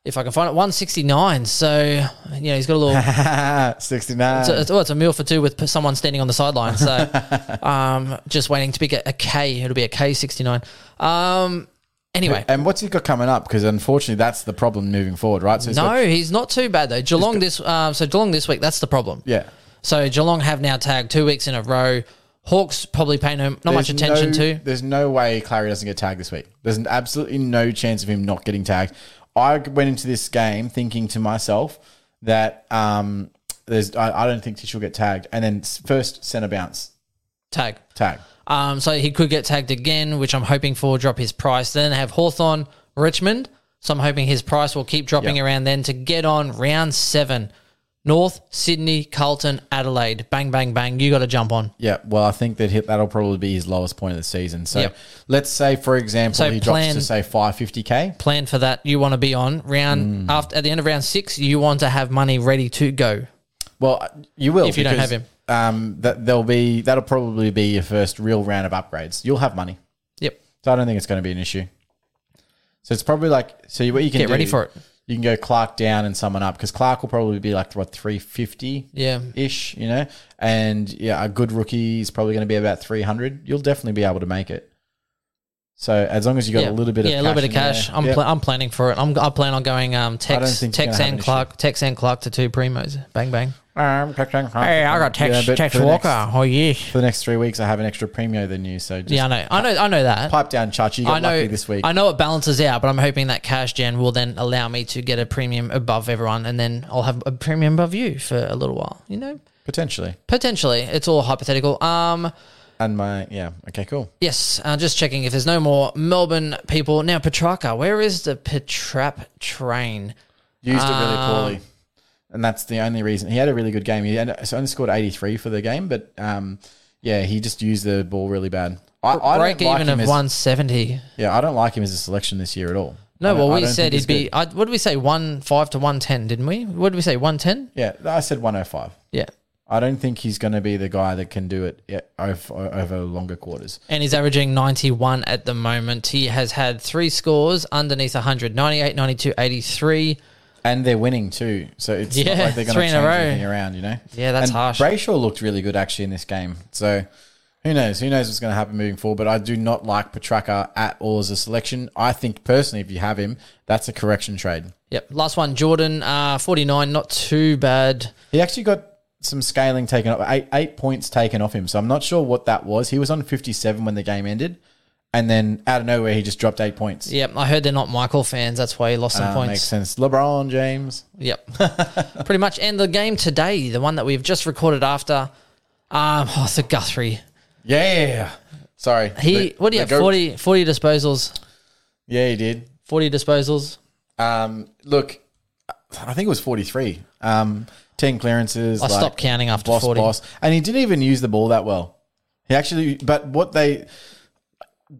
B: if I can find it, 169. So, you know, he's got a little.
C: Sixty nine.
B: It's a, it's, oh, it's a meal for two with someone standing on the sideline. So, um, just waiting to pick a, a K. It'll be a K sixty nine. Um, anyway,
C: and what's he got coming up? Because unfortunately, that's the problem moving forward, right? So he's
B: no,
C: got-
B: he's not too bad though. Geelong this, uh, so Geelong this week. That's the problem.
C: yeah.
B: So Geelong have now tagged two weeks in a row. Hawks probably paying him not much
C: There's
B: attention
C: no-
B: to.
C: There's no way Clary doesn't get tagged this week. There's absolutely no chance of him not getting tagged. I went into this game thinking to myself that um, there's I, I don't think Tish will get tagged, and then s- first centre bounce
B: Tag.
C: tag.
B: Um, so he could get tagged again, which I'm hoping for, drop his price. Then have Hawthorn, Richmond, So I'm hoping his price will keep dropping
C: Yep.
B: around then to get on round seven. North, Sydney, Carlton, Adelaide. Bang, bang, bang. You got to jump on.
C: Yeah, well, I think that that'll probably be his lowest point of the season. So
B: Yep.
C: let's say, for example,
B: So
C: he
B: plan-
C: drops to say 550k.
B: Plan for that. You want to be on round
C: Mm.
B: after at the end of round six. You want to have money ready to go.
C: Well, you will
B: If you don't
C: because,
B: have him.
C: Um, that there'll be that'll probably be your first real round of upgrades. You'll have money,
B: Yep.
C: so I don't think it's going to be an issue. So it's probably like so. What you can
B: Get
C: do,
B: ready for it.
C: You can go Clark down and someone up because Clark will probably be like what 350
B: Yeah.
C: ish, you know, and yeah, a good rookie is probably going to be about 300. You'll definitely be able to make it. So as long as you got
B: yeah.
C: a little bit of
B: yeah, a little bit of
C: in there.
B: cash. I'm
C: Yep.
B: pl- I'm planning for it. I'm I plan on going um Tex Tex and
C: an
B: Clark Tex and Clark to two primos. Bang bang.
C: Um,
B: Hey, I got Tex
C: Yeah, but
B: Tex
C: for
B: Walker.
C: next-
B: oh yes.
C: for the next three weeks, I have an extra premio than you. So just
B: Yeah, I know. I know. I know that.
C: pipe down, Chachi. You got
B: I know
C: lucky this week.
B: I know it balances out, but I'm hoping that cash gen will then allow me to get a premium above everyone, and then I'll have a premium above you for a little while. You know,
C: Potentially.
B: potentially. It's all hypothetical. Um,
C: And my, yeah. Okay, cool.
B: yes. Uh, just checking if there's no more Melbourne people now. Petracca, where is the Petrap train?
C: Used it really
B: Um,
C: poorly. And that's the only reason. He had a really good game. He had, so only scored 83 for the game, but um, yeah, he just used the ball really bad. I, I
B: Break
C: like
B: even of 170.
C: Yeah, I don't like him as a selection this year at all.
B: No, well, we said he'd be. I, what did we say? One five to one ten, didn't we? What did we say? One ten?
C: Yeah, I said 105.
B: Yeah.
C: I don't think he's going to be the guy that can do it over, over longer quarters.
B: and he's averaging 91 at the moment. He has had three scores underneath 100 98, 92, 83.
C: And they're winning too. So it's
B: Yeah,
C: not like they're going to
B: in
C: change
B: a row.
C: anything around, you know?
B: Yeah, that's
C: and
B: harsh.
C: Brayshaw looked really good actually in this game. So who knows? Who knows what's going to happen moving forward? But I do not like Petracca at all as a selection. I think personally, if you have him, that's a correction trade.
B: Yep. Last one, Jordan, uh, 49, not too bad.
C: He actually got some scaling taken off, eight, eight points taken off him. So I'm not sure what that was. He was on 57 when the game ended. And then out of nowhere, he just dropped eight points.
B: Yep. I heard they're not Michael fans. That's why he lost some
C: Uh, makes
B: points.
C: sense. LeBron James.
B: Yep. Pretty much. And the game today, the one that we've just recorded after, um, oh, it's a Guthrie.
C: Yeah. Sorry.
B: He,
C: The-
B: what do you
C: the
B: have?
C: goat-
B: 40, 40 disposals.
C: Yeah, he did.
B: 40 disposals.
C: Um, look, I think it was 43. Um, 10 clearances.
B: I stopped counting after
C: boss,
B: 40.
C: Boss. And he didn't even use the ball that well. He actually, but what they,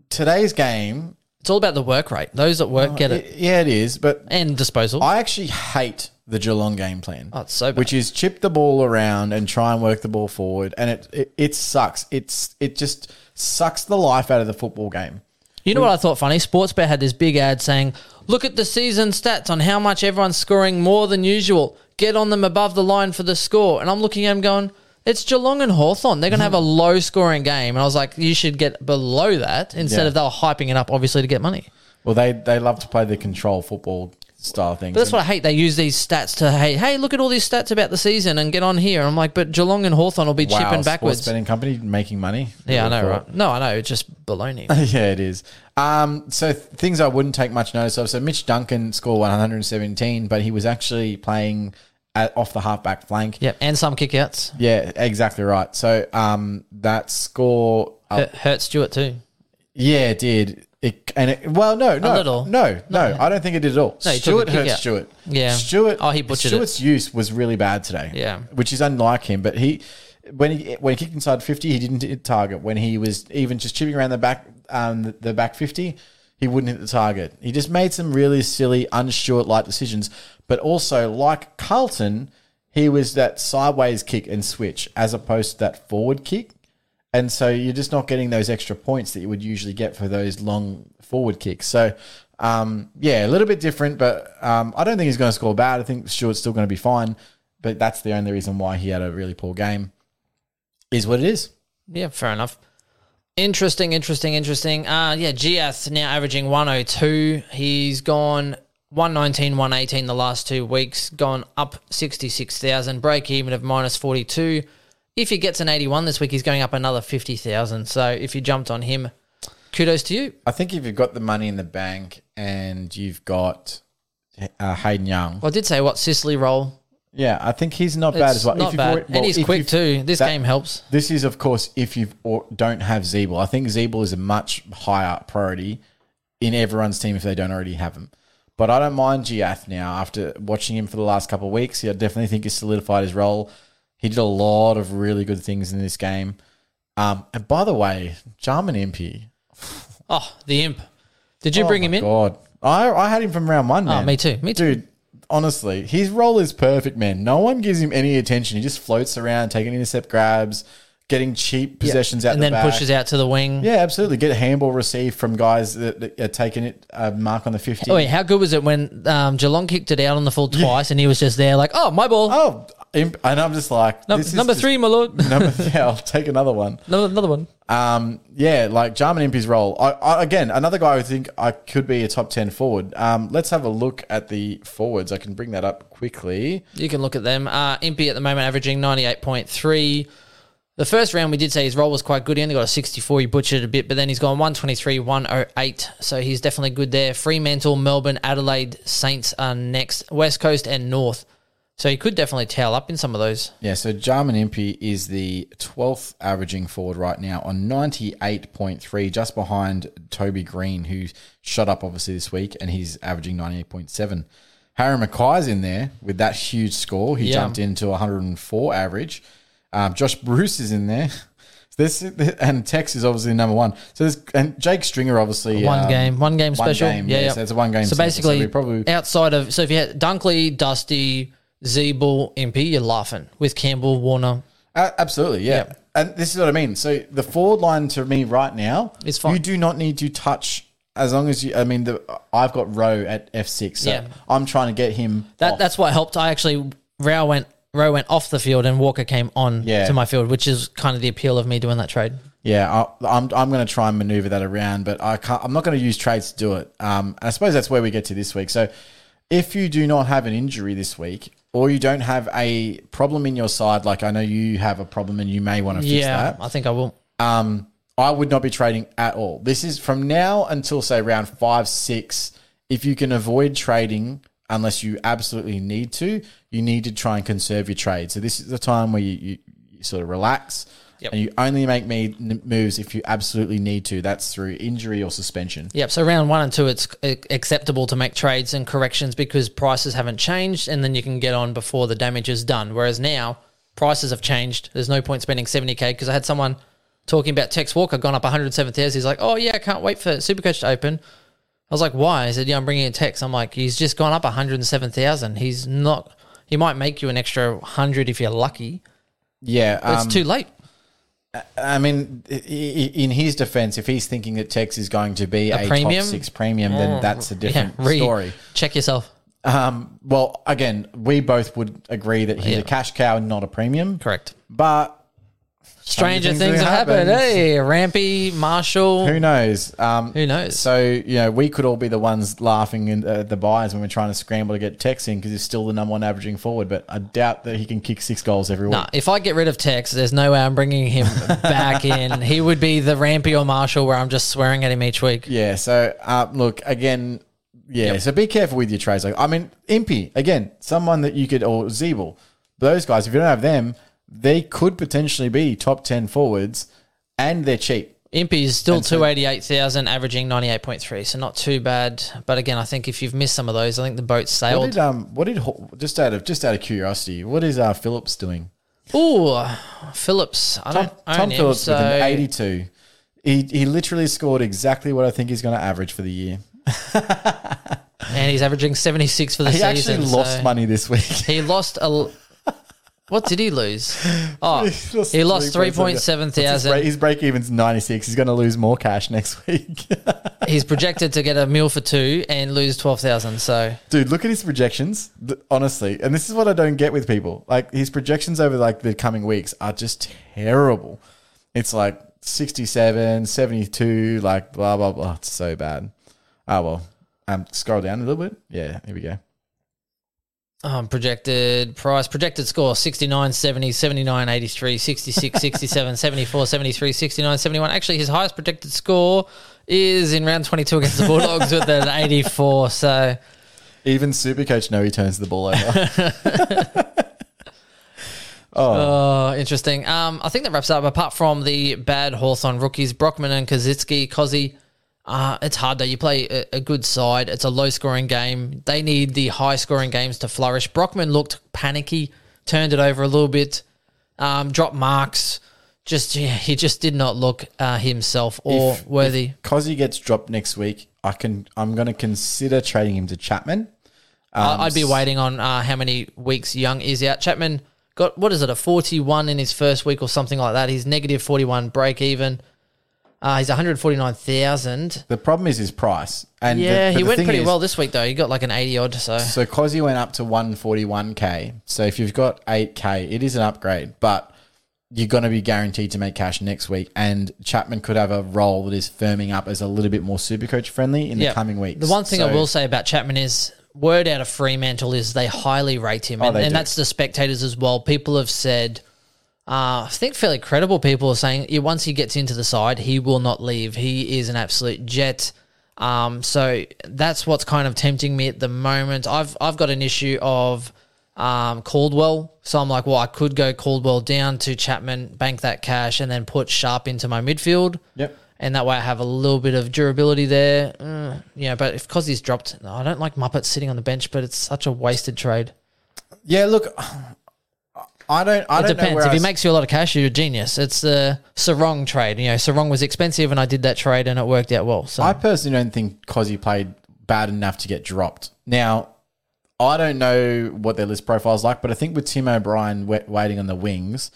C: today's game,
B: It's all about the work rate. Those that work oh, get it.
C: it- yeah, it is. But
B: And disposal.
C: I actually hate the Geelong game plan.
B: Oh, it's so bad.
C: Which is chip the ball around and try and work the ball forward. And it, it, it sucks. It's, it just sucks the life out of the football game.
B: You know what I thought funny? Sportsbet had this big ad saying, "Look at the season stats on how much everyone's scoring more than usual. Get on them above the line for the score." And I'm looking at them going, "It's Geelong and Hawthorn. They're going to have a low scoring game." And I was like, "You should get below that instead
C: Yeah.
B: of they were hyping it up, obviously to get money."
C: Well, they, they love to play the control football style things.
B: But that's what I hate. They use these stats to hey, hey, look at all these stats about the season and get on here. I'm like, but Geelong and Hawthorn will be
C: wow,
B: chipping
C: sports
B: backwards.
C: betting company making money.
B: Yeah, I know, right? No, I know. It's just baloney.
C: yeah, it is. Um, so th- things I wouldn't take much notice of. So Mitch Duncan scored 117, but he was actually playing at, off the halfback flank.
B: yep, and some kickouts.
C: Yeah, exactly right. So um, that score, uh,
B: Hurt, hurt Stewart too.
C: yeah, it did. It, and it, well, no, no,
B: little.
C: no, no, I don't think it did at all.
B: No,
C: Stewart hurt
B: out.
C: Stewart.
B: Yeah.
C: Stewart.
B: Oh, he butchered it.
C: Use was really bad today.
B: Yeah.
C: which is unlike him. But he, when he when he kicked inside fifty, he didn't hit target. When he was even just chipping around the back, um, the, the back fifty, he wouldn't hit the target. He just made some really silly, unStewart like decisions. But also, like Carlton, he was that sideways kick and switch as opposed to that forward kick. And so you're just not getting those extra points that you would usually get for those long forward kicks. So, um, yeah, a little bit different, but um, I don't think he's going to score bad. I think Stewart's still going to be fine, but that's the only reason why he had a really poor game. Is what it is.
B: Yeah, fair enough. Interesting, interesting, interesting. Uh yeah, Jiath now averaging 102. He's gone 119, 118 the last two weeks, gone up 66,000, break even of minus 42. If he gets an 81 this week, he's going up another 50,000. So if you jumped on him, kudos to you.
C: I think if you've got the money in the bank and you've got uh, Hayden Young,
B: Well, I did say what Sicily roll.
C: yeah, I think he's not bad as well.
B: not
C: If
B: bad.
C: already- well,
B: and he's quick too. This
C: that-
B: game helps.
C: This is, of course, if you don't have Ziebell. I think Ziebell is a much higher priority in everyone's team if they don't already have him. But I don't mind Jiath now after watching him for the last couple of weeks. I definitely think he's solidified his role. He did a lot of really good things in this game. Um, and by the way, Jarman Impey.
B: Oh, the imp. Did you
C: Oh
B: bring him in?
C: God, I I had him from round one. man.
B: Oh, me too. Me too.
C: dude. Honestly, his role is perfect, man. No one gives him any attention. He just floats around, taking intercept grabs, getting cheap possessions out
B: and
C: the
B: then
C: back.
B: pushes out to the wing.
C: Yeah, absolutely. Get a handball received from guys that, that are taking it uh, mark on the fifty.
B: Oh, wait, how good was it when um, Geelong kicked it out on the full twice and he was just there like, oh, my ball.
C: Oh, imp- and I'm just like is
B: number
C: just-
B: three, my lord.
C: Number, yeah, I'll take another one.
B: another, another one.
C: Um, yeah, like Jarman Impey's role. I, I, again, another guy I think I could be a top ten forward. Um, let's have a look at the forwards. I can bring that up quickly.
B: You can look at them. Uh, Impey at the moment averaging 98.3. The first round, we did say his role was quite good. He only got a 64. He butchered it a bit, but then he's gone 123, 108. So he's definitely good there. Fremantle, Melbourne, Adelaide, Saints are next. West Coast and North. So he could definitely tail up in some of those.
C: Yeah, so Jarman Impey is the 12th averaging forward right now on 98.3, just behind Toby Greene, who shot up obviously this week, and he's averaging 98.7. Harry McKay's in there with that huge score. He
B: Yeah.
C: jumped into 104 average. Um, Josh Bruce is in there. This and Tex is obviously number one. So there's and Jake Stringer obviously
B: One
C: um,
B: game, one game
C: one
B: special.
C: game,
B: yeah,
C: yeah,
B: yeah.
C: so it's a one game
B: So
C: so
B: basically,
C: we probably-
B: outside of so if you had Dunkley, Dusty, Ziebell, Impey, you're laughing with Campbell, Warner.
C: Uh, absolutely, yeah.
B: Yeah.
C: And this is what I mean. So the forward line to me right now
B: is fine.
C: You do not need to touch as long as you. I mean, the I've got Rowe at F six. So
B: Yeah.
C: I'm trying to get him.
B: That
C: off.
B: that's what helped. I actually Rowe went Rowe went off the field and Walker came on
C: Yeah.
B: to my field, which is kind of the appeal of me doing that trade.
C: yeah. I, I'm I'm going to try and maneuver that around, but I can't. I'm not going to use trades to do it. Um, I suppose that's where we get to this week. So if you do not have an injury this week. Or you don't have a problem in your side, like I know you have a problem and you may want to fix
B: yeah,
C: that.
B: I think I will.
C: um, I would not be trading at all. This is from now until say round five, six. If you can avoid trading unless you absolutely need to, you need to try and conserve your trade. So this is the time where you, you, you sort of relax
B: Yep.
C: and you only make me moves if you absolutely need to. That's through injury or suspension.
B: Yep. So round one and two, it's acceptable to make trades and corrections because prices haven't changed, and then you can get on before the damage is done. Whereas now prices have changed. There's no point spending seventy k because I had someone talking about Tex Walker gone up one hundred seven thousand. He's like, "Oh yeah, I can't wait for Supercoach to open." I was like, "Why?" He said, "Yeah, I'm bringing a Tex. I'm like, "He's just gone up one hundred seven thousand. He's not. He might make you an extra hundred if you're lucky,
C: Yeah,
B: but
C: um,
B: it's too late."
C: I mean, in his defense, if he's thinking that Tex is going to be a,
B: premium?
C: top six premium, then that's a different
B: Yeah, re-
C: story.
B: Check yourself.
C: Um, well, again, we both would agree that he's
B: Yeah.
C: a cash cow and not a premium.
B: Correct.
C: But
B: Stranger
C: things
B: things have happened.
C: happen.
B: Hey, Rampe, Marshall.
C: who knows? Um,
B: Who knows?
C: So you know, we could all be the ones laughing in uh, the buyers when we're trying to scramble to get Tex in because he's still the number one averaging forward. But I doubt that he can kick six goals every week.
B: Nah, if I get rid of Tex, there's no way I'm bringing him back in. He would be the Rampe or Marshall where I'm just swearing at him each week.
C: Yeah. So uh, look again. Yeah. So be careful with your trades. Like I mean, Impey again, someone that you could or Ziebell, those guys. If you don't have them, they could potentially be top ten forwards, and they're cheap.
B: Impey is still
C: And so-
B: 288,000, averaging 98.3, so not too bad. But again, I think if you've missed some of those, I think the boat
C: What
B: sailed.
C: did um? What did just out of just out of curiosity? What is uh Phillips doing?
B: Oh, Phillips. I
C: Tom,
B: don't
C: Tom
B: him,
C: Phillips
B: so
C: with an 82. He, he literally scored exactly what I think he's going to average for the year.
B: and he's averaging 76 for the
C: He
B: season.
C: He actually lost
B: so-
C: money this week.
B: He lost a. What did he lose? Oh, he lost 3.7
C: What's His break,
B: thousand.
C: his break even's 96. He's going to lose more cash next week.
B: He's projected to get a meal for two and lose 12,000. So
C: Dude, look at his projections. Honestly, and this is what I don't get with people. Like his projections over like the coming weeks are just terrible. It's like 67, 72, like blah blah blah. It's so bad. Oh well. Um scroll down a little bit. Yeah, here we go.
B: Um, projected price, projected score 69, 70, 79, 83, 66, 67, 74, 73, 69, 71. Actually, his highest projected score is in round 22 against the Bulldogs with an 84. So,
C: Even Supercoach know he turns the ball over.
B: oh, interesting. Um, I think that wraps up. Apart from the bad Hawthorn rookies, Brockman and Koschitzke, Cozzy Uh, it's hard though. You play a, a good side. It's a low scoring game. They need the high scoring games to flourish. Brockman looked panicky, turned it over a little bit, um, dropped marks. Just yeah, he just did not look uh, himself or
C: If-
B: worthy.
C: Because he gets dropped next week, I can. I'm going to consider trading him to Chapman.
B: I- I'd be waiting on uh, how many weeks Young is out. Chapman got what is it a forty one in his first week or something like that. He's negative forty one break even. Uh, he's one hundred forty nine thousand.
C: The problem is his price. And
B: Yeah,
C: but
B: he went pretty
C: is-
B: well this week though. He got like an eighty odd. So
C: So Cosy went up to 141k. So if you've got 8k, it is an upgrade, but you're going to be guaranteed to make cash next week. And Chapman could have a role that is firming up as a little bit more super coach friendly in
B: Yeah.
C: the coming weeks.
B: The one thing I will say about Chapman is word out of Fremantle is they highly rate him,
C: Oh,
B: and, and that's the spectators as well. People have said, uh, I think fairly credible people are saying once he gets into the side, he will not leave. He is an absolute jet. Um, so that's what's kind of tempting me at the moment. I've I've got an issue of um, Caldwell, so I'm like, well, I could go Caldwell down to Chapman, bank that cash, and then put Sharp into my midfield
C: Yep.
B: and that way I have a little bit of durability there. Uh, yeah, but if Cozzy's dropped, I don't like Muppet sitting on the bench, but it's such a wasted trade.
C: Yeah, look, I don't. I
B: It
C: don't know
B: depends. If he makes you a lot of cash, you're a genius. It's the Serong trade. You know, Serong was expensive, and I did that trade, and it worked out well. So
C: I personally don't think Cosy played bad enough to get dropped. Now, I don't know what their list profile is like, but I think with Tim O'Brien waiting on the wings,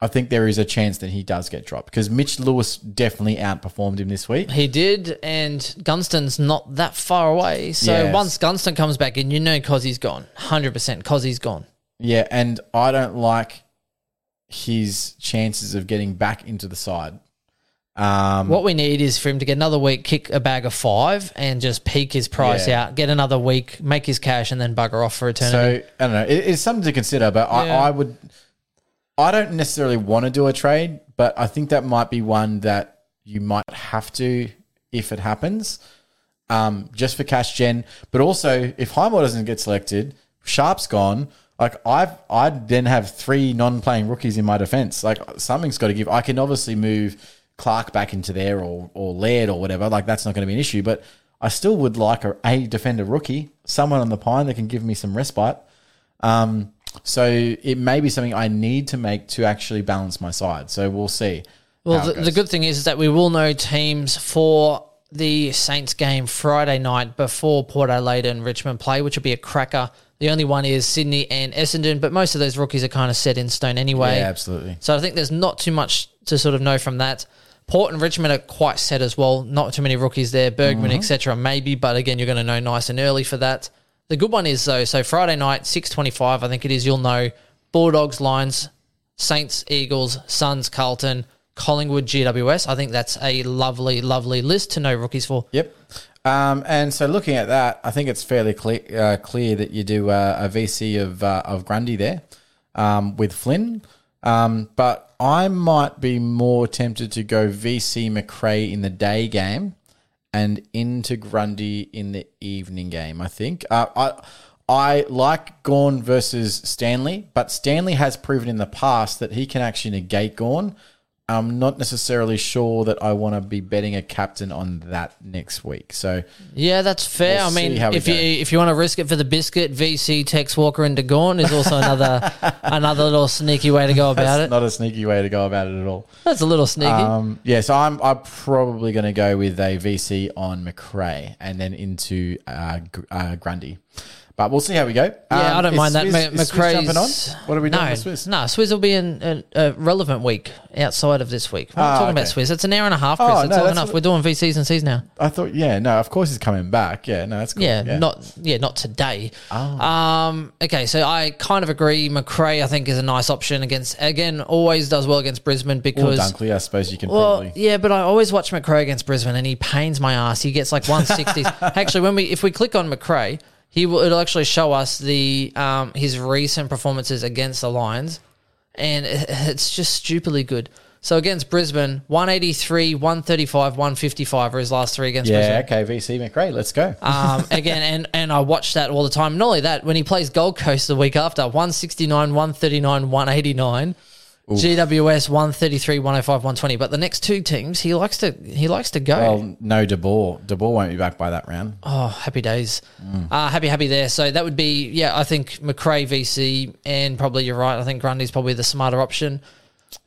C: I think there is a chance that he does get dropped because Mitch Lewis definitely outperformed him this week.
B: he did, and Gunston's not that far away. So
C: Yes.
B: once Gunston comes back in, you know Cozzy's gone. 100% Cozzy's gone.
C: Yeah, and I don't like his chances of getting back into the side. Um,
B: What we need is for him to get another week, kick a bag of five, and just peak his price
C: Yeah.
B: out, get another week, make his cash, and then bugger off for eternity.
C: So I don't know. It, it's something to consider, but I, I would. I don't necessarily want to do a trade, but I think that might be one that you might have to if it happens, um, just for cash gen. But also, if Highmore doesn't get selected, Sharp's gone. Like I've, I'd then have three non-playing rookies in my defense. Like something's got to give. I can obviously move Clark back into there or or Laird or whatever. Like that's not going to be an issue. But I still would like a, a defender rookie, someone on the pine that can give me some respite. Um, so it may be something I need to make to actually balance my side. So we'll see.
B: Well, the, the good thing is, is that we will know teams for the Saints game Friday night before Port Adelaide and Richmond play, which will be a cracker. The only one is Sydney and Essendon, but most of those rookies are kind of set in stone anyway.
C: Yeah, absolutely.
B: So I think there's not too much to sort of know from that. Port and Richmond are quite set as well. Not too many rookies there. Bergman,
C: Mm-hmm.
B: etc. Maybe, but again, you're going to know nice and early for that. The good one is though. So Friday night, six twenty-five. I think it is. You'll know Bulldogs, Lions, Saints, Eagles, Suns, Carlton, Collingwood, GWS. I think that's a lovely, lovely list to know rookies for.
C: Yep. Um, and so looking at that, I think it's fairly clear, uh, clear that you do uh, a VC of uh, of Grundy there um, with Flynn. Um, but I might be more tempted to go VC Macrae in the day game and into Grundy in the evening game. I think uh, I I like Gawn versus Stanley, but Stanley has proven in the past that he can actually negate Gawn. I'm not necessarily sure that I want to be betting a captain on that next week. So
B: Yeah, that's fair.
C: We'll
B: I mean,
C: see how we
B: if you
C: go.
B: if you want to risk it for the biscuit, VC Tex Walker and DeGorn is also another another little sneaky way to go about
C: that's
B: it.
C: not a sneaky way to go about it at all.
B: That's a little sneaky.
C: Um, yeah, so I'm I'm probably going to go with a VC on Macrae and then into uh, uh, Grundy. But we'll see how we go.
B: yeah,
C: Um,
B: I don't mind that.
C: Swizz-
B: Ma-
C: jumping on? What are we doing
B: no,
C: with Swizz?
B: No, Swizz will be in a, a relevant week outside of this week. We're not
C: Ah,
B: talking about
C: okay.
B: Swizz. It's an hour and a half, Chris.
C: Oh,
B: it's
C: no,
B: long enough. We're doing VCs and Cs now.
C: I thought, yeah, no, of course he's coming back. Yeah, no, that's cool.
B: Yeah, not yeah, not today.
C: Oh.
B: Um, okay, so I kind of agree. Macrae, I think, is a nice option against. Again, always does well against Brisbane
C: Or
B: because
C: Dunkley, I suppose you can
B: Well,
C: probably.
B: yeah, but I always watch Macrae against Brisbane, and he pains my ass. He gets like 160s. actually, when we if we click on Macrae, he will it'll actually show us the um his recent performances against the Lions, and it's just stupidly good. So against Brisbane, 183, 135, 155 are his last three against
C: Yeah,
B: Brisbane.
C: okay, VC Macrae, let's go.
B: Um, again, and, and I watch that all the time. Not only that, when he plays Gold Coast the week after, 169, 139, 189. GWS 133, 105, 120. But the next two teams, he likes to he likes to go.
C: Well, no De Boer. De Boer won't be back by that round.
B: Oh, happy days.
C: Mm.
B: Uh, happy, happy there. So that would be, yeah, I think Macrae VC, and probably you're right. I think Grundy's probably the smarter option.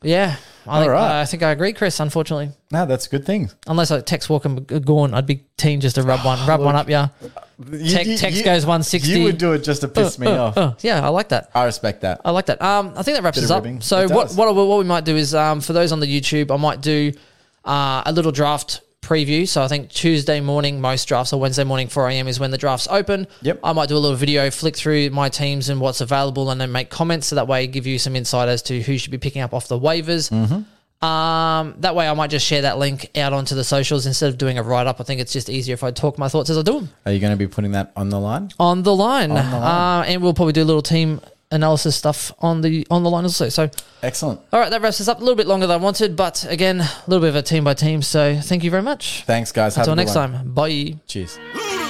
B: Yeah. I think,
C: right.
B: I think I agree, Chris, unfortunately.
C: No, that's a good thing.
B: Unless I Tex Walker Gawn, I'd be team just to rub one, rub one up, yeah. Tech- Tex goes 160.
C: You would do it just to piss me
B: Uh,
C: off.
B: uh, yeah, I like that.
C: I respect that.
B: I like that. Um, I think that wraps
C: Bit
B: us
C: of
B: up.
C: ribbing.
B: So
C: It
B: what
C: does.
B: what what we might do is um, for those on the YouTube, I might do uh, a little draft preview. So I think Tuesday morning, most drafts, or Wednesday morning, 4 a.m. is when the drafts open.
C: Yep.
B: I might do a little video, flick through my teams and what's available, and then make comments. So that way, give you some insight as to who should be picking up off the waivers. Um, that way, I might just share that link out onto the socials instead of doing a write up. I think it's just easier if I talk my thoughts as I do them
C: Are you going to be putting that on the line?
B: on the line.
C: On the line.
B: Uh, and we'll probably do a little team analysis stuff on the on the line also. So,
C: Excellent.
B: all right, that wraps us up a little bit longer than I wanted, but again, a little bit of a team by team. So, thank you very much.
C: Thanks, guys.
B: Until
C: a
B: next
C: one.
B: time, bye.
C: Cheers.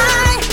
A: I